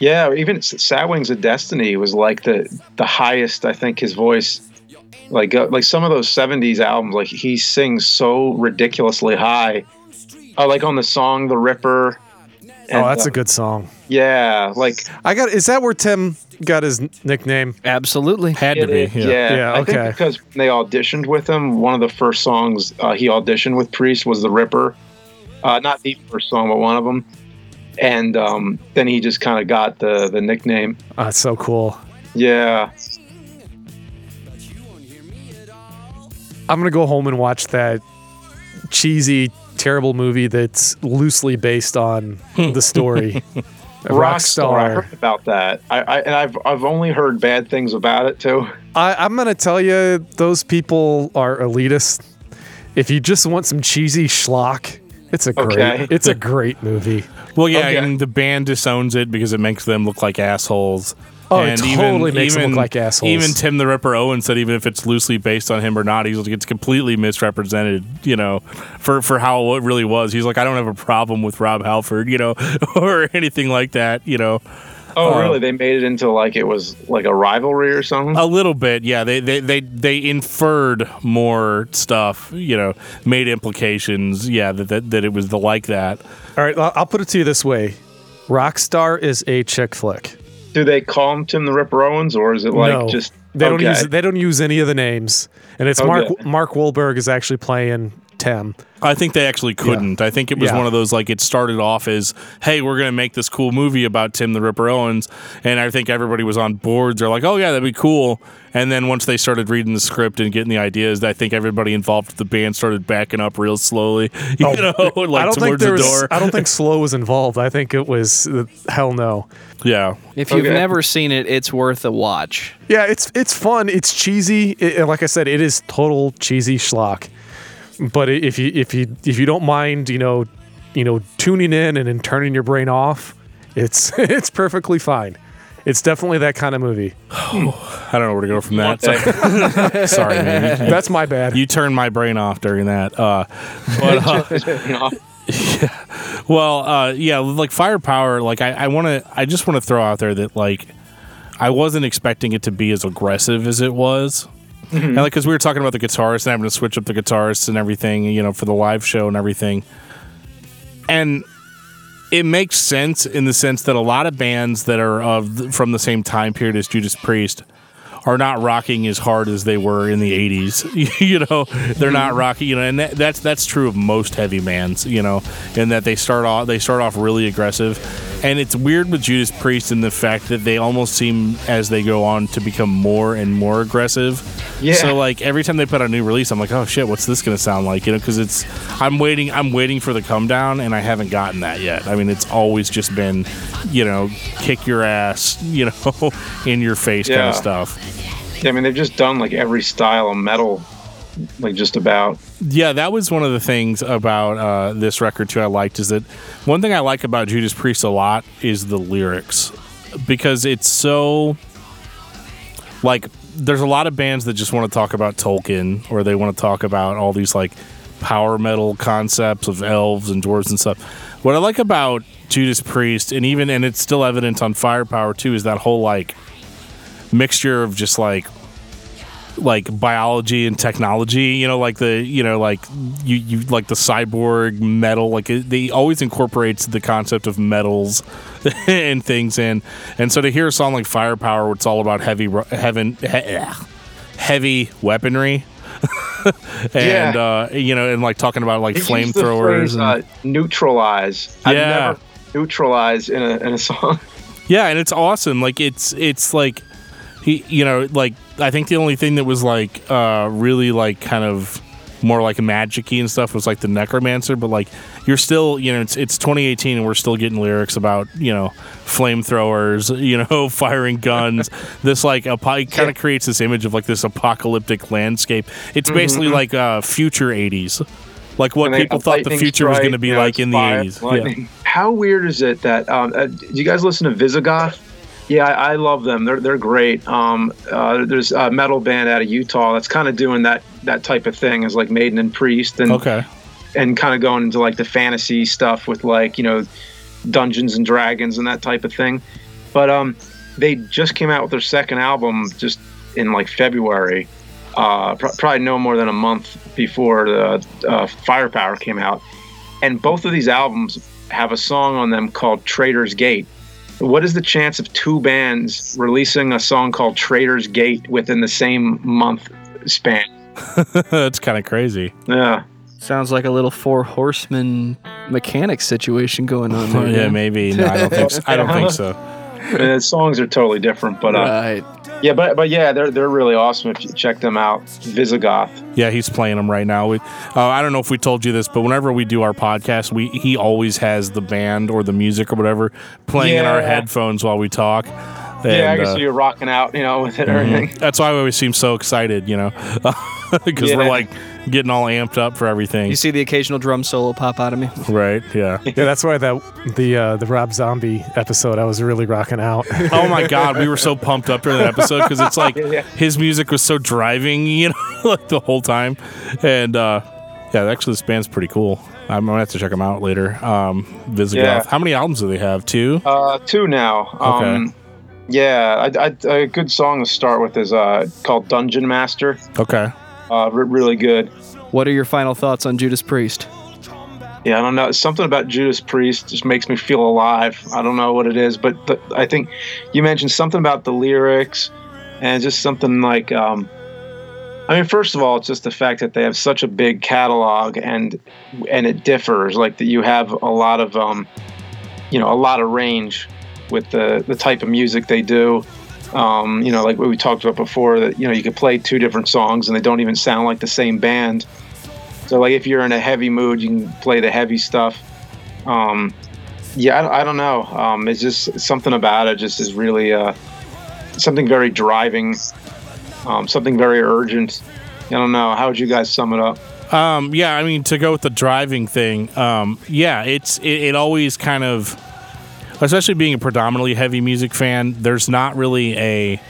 yeah, or even Sad Wings of Destiny was like the the highest. I think his voice. Like uh, like some of those '70s albums, like he sings so ridiculously high. Oh, like on the song "The Ripper." Oh, that's uh, a good song. Yeah, like I got is that where Tim got his nickname? Absolutely. had to be. Yeah, Yeah. Yeah, I okay. think because they auditioned with him, one of the first songs uh, he auditioned with Priest was "The Ripper." Uh, not the first song, but one of them. And um, then he just kind of got the the nickname. Oh, that's so cool. Yeah, I'm gonna go home and watch that cheesy, terrible movie that's loosely based on the story. Rockstar. I heard about that. I, I and I've I've only heard bad things about it too. I, I'm gonna tell you, those people are elitist. If you just want some cheesy schlock, it's a great, Okay. it's a great movie. Well, yeah, Okay. and the band disowns it because it makes them look like assholes. Oh, it and even, makes them look like assholes. Even Tim the Ripper Owen said even if it's loosely based on him or not, he's like it's completely misrepresented. You know, for for how it really was. He's like I don't have a problem with Rob Halford, you know, or anything like that. You know, Oh, Uh, really? They made it into like it was like a rivalry or something. a little bit. Yeah, they they they they inferred more stuff. You know, made implications. Yeah, that that, that it was the like that. All right, I'll I'll put it to you this way: Rockstar is a chick flick. Do they call him Tim the Ripper Owens, or is it like No. just They don't use they don't use any of the names, and it's Mark Mark Wahlberg is actually playing Tim. I think they actually couldn't. I think it was Yeah. one of those like it started off as, "Hey, we're gonna make this cool movie about Tim the Ripper Owens," and I think everybody was on board. They're like, "Oh yeah, that'd be cool." And then once they started reading the script and getting the ideas, I think everybody involved with the band started backing up real slowly. You know, like Oh, I don't towards think there the was. door. I don't think Slow was involved. I think it was uh, hell no. yeah, If you've Okay. never seen it, it's worth a watch. Yeah, it's it's fun. It's cheesy. It, and like I said, it is total cheesy schlock. But if you if you if you don't mind, you know, you know, tuning in and then turning your brain off, it's it's perfectly fine. It's definitely that kind of movie. I don't know where to go from that. Sorry, Sorry, man. You, That's my bad. you turned my brain off during that. Uh, but uh, You know, Well, uh, yeah, like firepower. Like I, I want to. I just want to throw out there that like I wasn't expecting it to be as aggressive as it was. Mm-hmm. And like, because we were talking about the guitarist and having to switch up the guitarists and everything, you know, for the live show and everything. And it makes sense in the sense that a lot of bands that are of from the same time period as Judas Priest are not rocking as hard as they were in the 80s you know? They're not mm-hmm. rocking you know and that, that's that's true of most heavy bands you know in that they start off they start off really aggressive and it's weird with Judas Priest in the fact that they almost seem as they go on to become more and more aggressive. Yeah. so like every time they put out a new release I'm like oh shit what's this gonna sound like? You know because it's I'm waiting I'm waiting for the come down and I haven't gotten that yet. I mean it's always just been you know kick your ass you know in your face kind of stuff. Yeah, I mean, they've just done like every style of metal, like just about. Yeah, that was one of the things about uh, this record too. I liked is that one thing I like about Judas Priest a lot is the lyrics because it's so like there's a lot of bands that just want to talk about Tolkien or they want to talk about all these like power metal concepts of elves and dwarves and stuff. What I like about Judas Priest and even and it's still evident on Firepower too is that whole like mixture of just like like biology and technology you know like the you know like you you like the cyborg metal like it, they always incorporates the concept of metals and things in and so to hear a song like firepower it's all about heavy heaven he, heavy weaponry and uh you know and like talking about like They use the flamethrowers uh, neutralize. I've Yeah. never neutralized in a in a song. Yeah, and it's awesome. Like it's it's like he you know, like I think the only thing that was like uh really like kind of more like magic-y and stuff was like the necromancer, but like you're still, you know, it's it's 2018 and we're still getting lyrics about, you know, flamethrowers, you know, firing guns. this like a kind of creates this image of like this apocalyptic landscape. It's basically like uh future 80s. Like what people thought the lightning future was going to be you know, like in the 80s. Yeah. How weird is it that? Um, uh, do you guys listen to Visigoth? Yeah, I, I love them. They're they're great. Um, uh, there's a metal band out of Utah that's kind of doing that that type of thing, as like Maiden and Priest, and Okay. and kind of going into like the fantasy stuff with like you know Dungeons and Dragons and that type of thing. But um, they just came out with their second album just in like February, uh, pr- probably no more than a month before the uh, Firepower came out, and both of these albums have a song on them called Traitor's Gate. What is the chance of two bands releasing a song called Traitor's Gate within the same month span? That's kind of crazy. Yeah. Sounds like a little four horsemen mechanic situation going on there. yeah, maybe. No, I don't think so. I don't think so. I mean, the songs are totally different, but uh, Right. Yeah, but but yeah, they're they're really awesome. If you check them out, Visigoth. Yeah, he's playing them right now. We, uh, I don't know if we told you this, but whenever we do our podcast, we he always has the band or the music or whatever playing in our headphones while we talk. yeah, I guess uh, you're rocking out, you know, with it and mhm. everything. That's why we always seem so excited, you know, because we're like getting all amped up for everything. You see the occasional drum solo pop out of me. right? Yeah. Yeah, that's why that the uh, the Rob Zombie episode I was really rocking out. Oh my god, we were so pumped up during that episode because it's like Yeah. his music was so driving, you know, like the whole time. And uh, yeah, actually, this band's pretty cool. I'm gonna have to check them out later. Um, Visigoth. Yeah. How many albums do they have? Two. Uh, two now. Um, Okay. Yeah, I, I, a good song to start with is uh, called Dungeon Master. Okay. Uh, re- really good. What are your final thoughts on Judas Priest? Yeah, I don't know. Something about Judas Priest just makes me feel alive. I don't know what it is, but the, I think you mentioned something about the lyrics and just something like. Um, I mean, first of all, it's just the fact that they have such a big catalog, and and it differs. Like that, you have a lot of, um, you know, a lot of range with the the type of music they do. Um, you know, like what we talked about before, that you know you could play two different songs and they don't even sound like the same band. So, like if you're in a heavy mood, you can play the heavy stuff. Um, yeah, I, I don't know. Um, it's just something about it. Just is really uh, something very driving um, something very urgent. I don't know. How would you guys sum it up? Um, yeah, I mean to go with the driving thing. Um, yeah, it's it, it always kind of, especially being a predominantly heavy music fan. There's not really a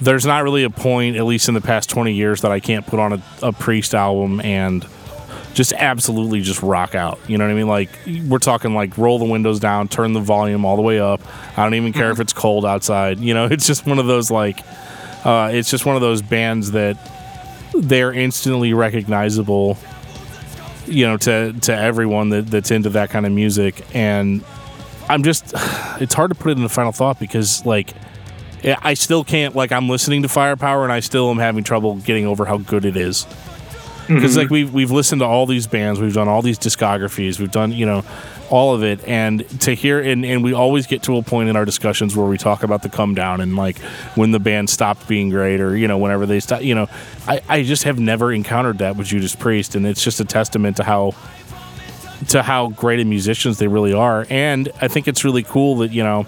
there's not really a point, at least in the past 20 years, that I can't put on a, a Priest album and just absolutely just rock out. You know what I mean? Like we're talking like roll the windows down, turn the volume all the way up. I don't even care if it's cold outside. You know, it's just one of those like uh, it's just one of those bands that they're instantly recognizable. You know, to to everyone that, that's into that kind of music, and I'm just it's hard to put it in the final thought because like I still can't like I'm listening to Firepower and I still am having trouble getting over how good it is. Because mm-hmm. like we've we've listened to all these bands, we've done all these discographies, we've done you know all of it, and to hear and and we always get to a point in our discussions where we talk about the come down and like when the band stopped being great or you know whenever they stop, you know, I I just have never encountered that with Judas Priest, and it's just a testament to how to how great of musicians they really are, and I think it's really cool that you know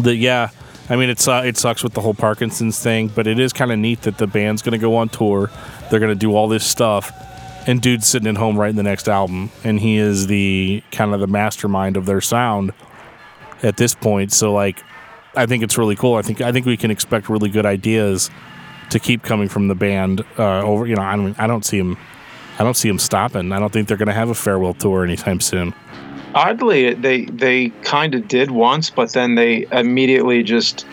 that yeah I mean, it's uh, it sucks with the whole Parkinson's thing, but it is kind of neat that the band's going to go on tour. They're going to do all this stuff, and dude's sitting at home writing the next album, and he is the kind of the mastermind of their sound at this point. So, like, I think it's really cool. I think I think we can expect really good ideas to keep coming from the band. Uh, over, you know, I don't I don't see him, I don't see them stopping. I don't think they're going to have a farewell tour anytime soon. Oddly, they they kind of did once, but then they immediately just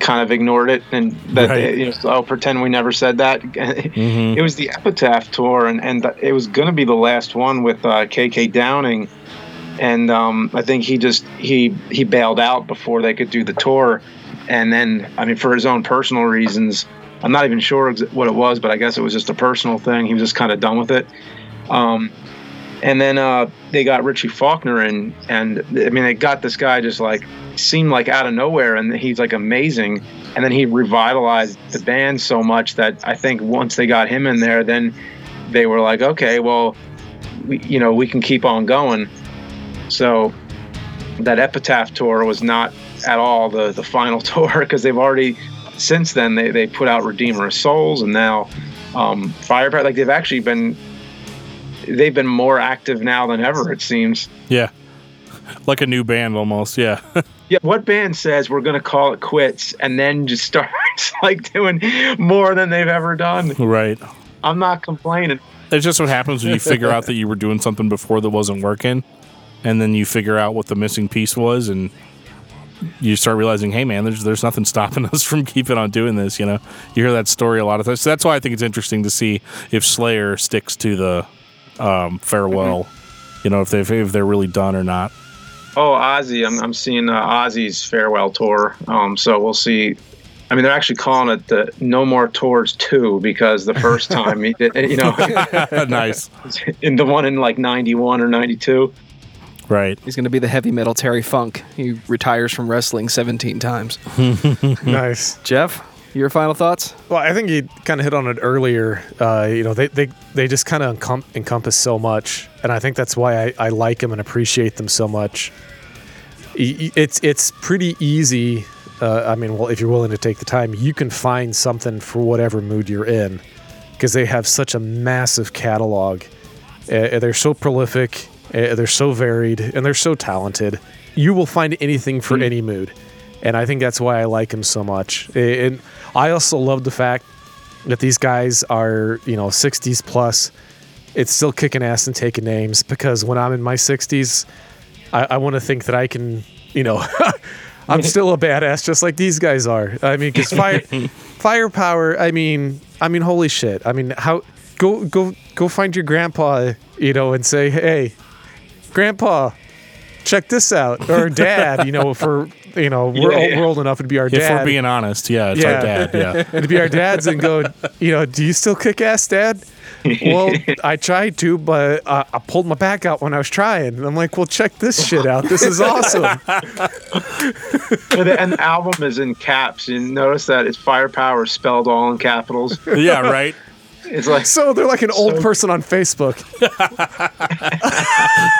kind of ignored it and that right. they, you know I'll pretend we never said that. Mm-hmm. It was the Epitaph tour, and and it was going to be the last one with uh, KK Downing, and um, I think he just he he bailed out before they could do the tour, and then I mean for his own personal reasons. I'm not even sure what it was, but I guess it was just a personal thing. He was just kind of done with it. Um, and then uh, they got Richie Faulkner in, and I mean, they got this guy just like seemed like out of nowhere, and he's like amazing. And then he revitalized the band so much that I think once they got him in there, then they were like, okay, well, we, you know, we can keep on going. So that Epitaph tour was not at all the the final tour because they've already since then they, they put out Redeemer of Souls and now um, Firepower. Like they've actually been they've been more active now than ever. It seems. Yeah, like a new band almost. Yeah. yeah. What band says we're going to call it quits and then just starts like doing more than they've ever done? Right. I'm not complaining. It's just what happens when you figure out that you were doing something before that wasn't working, and then you figure out what the missing piece was, and you start realizing, hey man, there's there's nothing stopping us from keeping on doing this. You know, you hear that story a lot of times. So that's why I think it's interesting to see if Slayer sticks to the um, farewell. You know, if they if they're really done or not. Oh, Ozzy! I'm I'm seeing uh, Ozzy's farewell tour. Um, so we'll see. I mean, they're actually calling it the No More Tours Two because the first time he did, you know, nice in the one in like '91 or '92. Right. He's going to be the heavy metal Terry Funk. He retires from wrestling 17 times. nice. Jeff? Your final thoughts? Well, I think you kind of hit on it earlier. Uh, you know, they, they, they just kind of encom- encompass so much, and I think that's why I, I like them and appreciate them so much. It's it's pretty easy. Uh, I mean, well, if you're willing to take the time, you can find something for whatever mood you're in, because they have such a massive catalog. Uh, they're so prolific, they're so varied, and they're so talented. You will find anything for mm. any mood and I think that's why I like him so much. And I also love the fact that these guys are, you know, 60s plus. It's still kicking ass and taking names because when I'm in my 60s, I, I want to think that I can, you know, I'm still a badass just like these guys are. I mean, because fire, firepower. I mean, I mean, holy shit. I mean, how go go go find your grandpa, you know, and say, hey, grandpa, check this out, or dad, you know, for you know, we're, Yeah, old, yeah. we're old enough to be our dad. If dad. we're being honest, yeah, it's Yeah. our dad. Yeah. it'd be our dads and go, you know, do you still kick ass, dad? well, I tried to, but uh, I pulled my back out when I was trying. And I'm like, well, check this shit out. This is awesome. But the, and the album is in caps. You notice that it's firepower spelled all in capitals. yeah, right. It's like so they're like an old So- person on Facebook.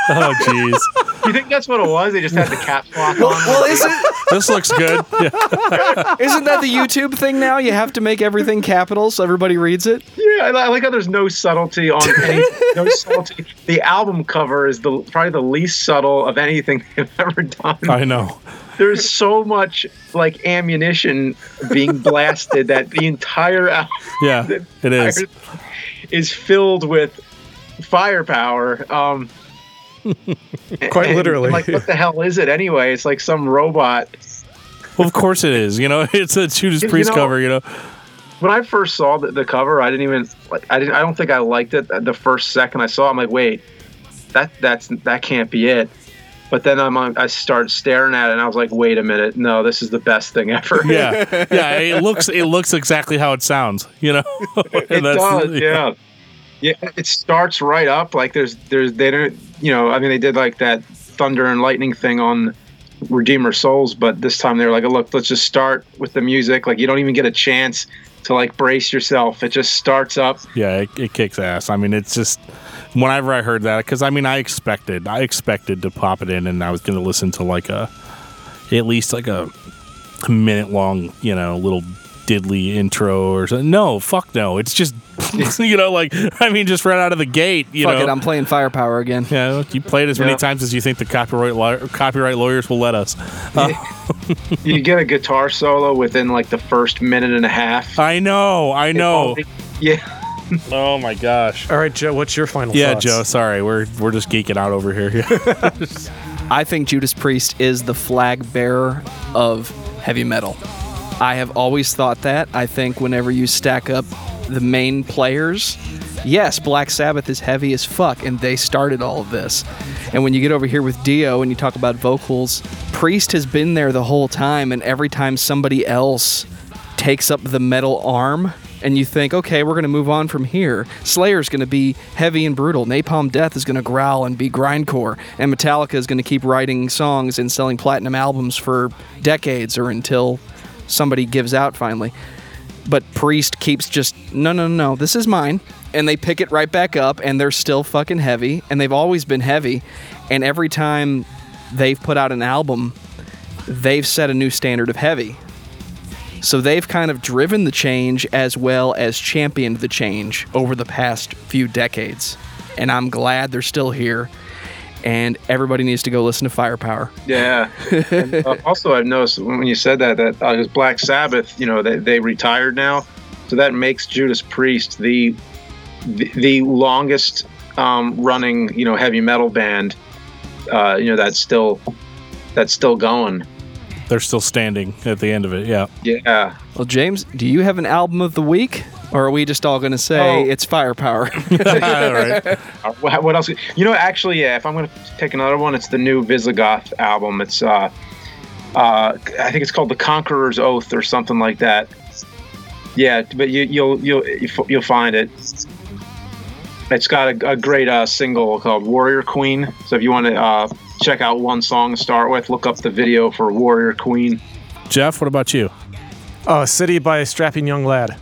Oh, jeez. you think that's what it was? They just had the caps lock on. Well, isn't This looks good. Yeah. isn't that the YouTube thing now? You have to make everything capital so everybody reads it. Yeah, I I like how there's no subtlety on any, no subtlety. The album cover is the probably the least subtle of anything they've ever done. I know. There's so much like ammunition being blasted that the entire album Yeah, it is. is filled with firepower. Um, Quite literally. like, what the hell is it anyway? It's like some robot. Well, of course it is. You know, it's a Judas You Priest know- cover. You know. When I first saw the, the cover, I didn't even like. I didn't. I don't think I liked it. The first second I saw, it, I'm like, wait, that that's that can't be it. But then I'm on, I started staring at it, and I was like, wait a minute, no, this is the best thing ever. Yeah, yeah. It looks it looks exactly how it sounds. You know. it does. Yeah. yeah, It starts right up like there's there's they don't you know I mean they did like that thunder and lightning thing on Redeemer Souls, but this time they were like, oh, look, let's just start with the music. Like you don't even get a chance to like brace yourself. It just starts up. Yeah, it, it kicks ass. I mean, it's just whenever I heard that, because I mean, I expected, I expected to pop it in, and I was going to listen to like a, at least like a minute long, you know, little diddly intro or something. No, fuck no. It's just, you know, like I mean, just right out of the gate. You Fuck know, it, I'm playing Firepower again. yeah, you play it as many Yeah. times as you think the copyright law- copyright lawyers will let us. You uh, get a guitar solo within like the first minute and a half. I know, I know. Yeah. Oh my gosh. All right, Joe, what's your final Yeah, thoughts? Joe. Sorry, we're we're just geeking out over here. I think Judas Priest is the flag bearer of heavy metal. I have always thought that. I think whenever you stack up the main players, yes, Black Sabbath is heavy as fuck, and they started all of this. And when you get over here with Dio and you talk about vocals, Priest has been there the whole time, and every time somebody else takes up the metal arm and you think, okay, we're going to move on from here. Slayer's going to be heavy and brutal. Napalm Death is going to growl and be grindcore. And Metallica is going to keep writing songs and selling platinum albums for decades or until somebody gives out finally. But Priest keeps just, no, no, no, this is mine. And they pick it right back up and they're still fucking heavy. And they've always been heavy. And every time they've put out an album, they've set a new standard of heavy. So they've kind of driven the change as well as championed the change over the past few decades. And I'm glad they're still here. And everybody needs to go listen to Firepower. Yeah. and, uh, also, I've noticed when you said that that uh, Black Sabbath, you know, they, they retired now, so that makes Judas Priest the the, the longest um, running, you know, heavy metal band. Uh, you know, that's still that's still going. They're still standing at the end of it. Yeah. Yeah. Well, James, do you have an album of the week? Or are we just all going to say Oh. it's Firepower? All right. Uh, What what else? You know, actually, yeah. If I'm gonna take another one, it's the new Visigoth album. It's uh, uh, I think it's called The Conqueror's Oath or something like that. Yeah, but you, you'll you'll you'll find it. It's got a, a great uh, single called Warrior Queen. So if you want to uh, check out one song to start with, look up the video for Warrior Queen. Jeff, what about you? Oh, City by a Strapping Young Lad.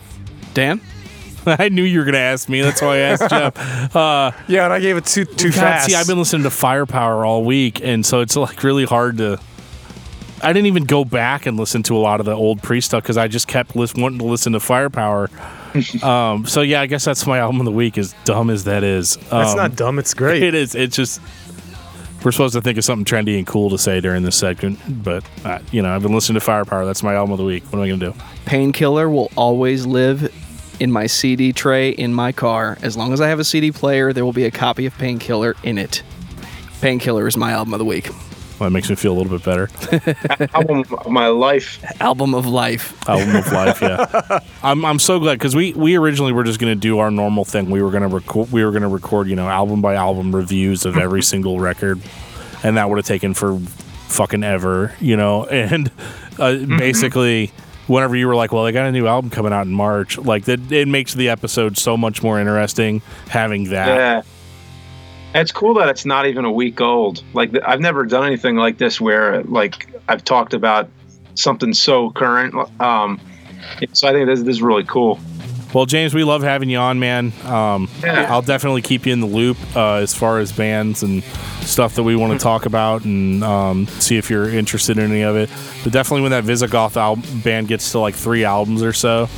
Dan? I knew you were going to ask me. That's why I asked Jeff. Uh, Yeah, and I gave it too too God, fast. see, I've been listening to Firepower all week, and so it's like really hard to. I didn't even go back and listen to a lot of the old pre stuff because I just kept lis- wanting to listen to Firepower. um, so yeah, I guess that's my album of the week. As dumb as that is, That's Um, not dumb. It's great. It is. It's just we're supposed to think of something trendy and cool to say during this segment, but uh, you know, I've been listening to Firepower. That's my album of the week. What am I gonna do? Painkiller will always live in my CD tray in my car. As long as I have a CD player, there will be a copy of Painkiller in it. Painkiller is my album of the week. Well, that makes me feel a little bit better. album of my life. Album of life. album of life. Yeah, I'm I'm so glad because we we originally were just gonna do our normal thing. We were gonna record we were gonna record you know album by album reviews of every single record, and that would have taken for fucking ever, you know, and uh, Mm-hmm. basically. Whenever you were like, "Well, they got a new album coming out in March," like that, it makes the episode so much more interesting having that. Yeah. It's cool that it's not even a week old. Like I've never done anything like this where like I've talked about something so current. Um, so I think this, this is really cool. Well, James, we love having you on, man. Um, Yeah. I'll definitely keep you in the loop uh, as far as bands and stuff that we want to talk about and um, see if you're interested in any of it. But definitely when that Visigoth al- band gets to like three albums or so,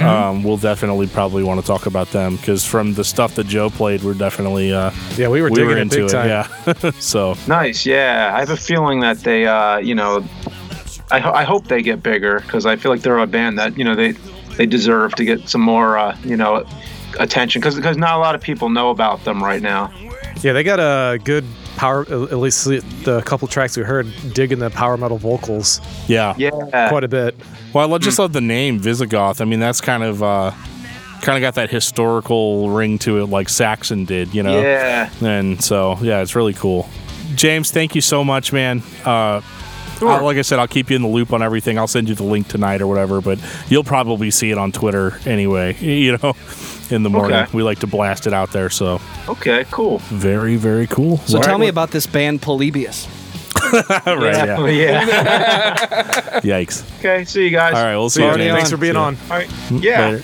um, we'll definitely probably want to talk about them because from the stuff that Joe played, we're definitely uh, Yeah, we were we digging were it into big it. Yeah. so Nice. Yeah. I have a feeling that they, uh, you know, I, ho- I hope they get bigger because I feel like they're a band that, you know, they, they deserve to get some more, uh, you know, attention because because not a lot of people know about them right now. Yeah, they got a good power. At least the the couple tracks we heard, digging the power metal vocals yeah. Yeah. quite a bit. Well, I just love the name Visigoth. I mean, that's kind of uh, kind of got that historical ring to it, like Saxon did, you know. Yeah. And so, yeah, it's really cool. James, thank you so much, man. Uh, uh, like I said, I'll keep you in the loop on everything. I'll send you the link tonight or whatever, but you'll probably see it on Twitter anyway. You know, in the morning Okay. we like to blast it out there. So Okay. Cool. very, very cool. So tell me about this band Polybius. right, yeah. yeah. Yikes. okay. See you guys. All right, we'll see you. Already James. Thanks for being Yeah. on. All right. Yeah. Later.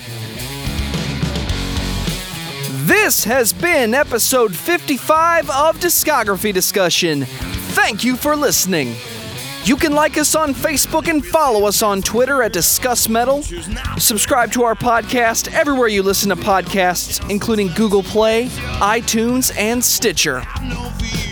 This has been episode 55 of Discography Discussion. Thank you for listening. You can like us on Facebook and follow us on Twitter at Discuss Metal. Subscribe to our podcast everywhere you listen to podcasts, including Google Play, iTunes, and Stitcher.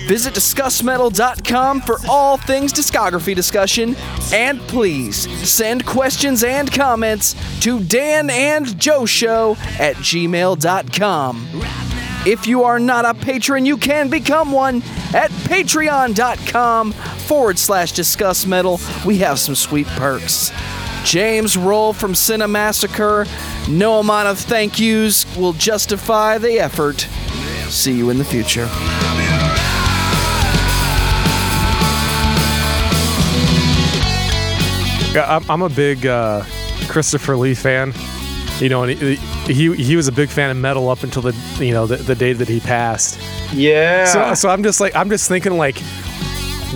Visit DiscussMetal.com for all things discography discussion, and please send questions and comments to Dan and Joe Show at gmail.com. If you are not a patron, you can become one at patreon.com forward slash discuss metal. We have some sweet perks. James Rolfe from Cinemassacre. No amount of thank yous will justify the effort. See you in the future. I'm a big uh, Christopher Lee fan. You know, and he, he he was a big fan of metal up until the you know the, the day that he passed. Yeah. So so I'm just like I'm just thinking like,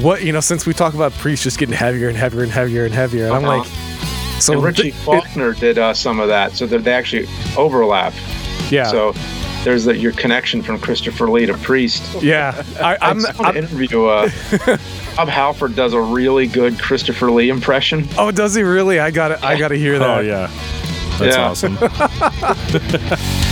what you know since we talk about Priest just getting heavier and heavier and heavier and heavier, and I'm Uh-huh. like, so and Richie th- it- Faulkner did uh, some of that, so that they actually overlap. yeah, So there's the, your connection from Christopher Lee to Priest. yeah. I, I I'm, saw an I'm interview. Uh, Bob Halford does a really good Christopher Lee impression. oh, does he really? I got to I got to hear that. Oh yeah, that's Yeah. awesome.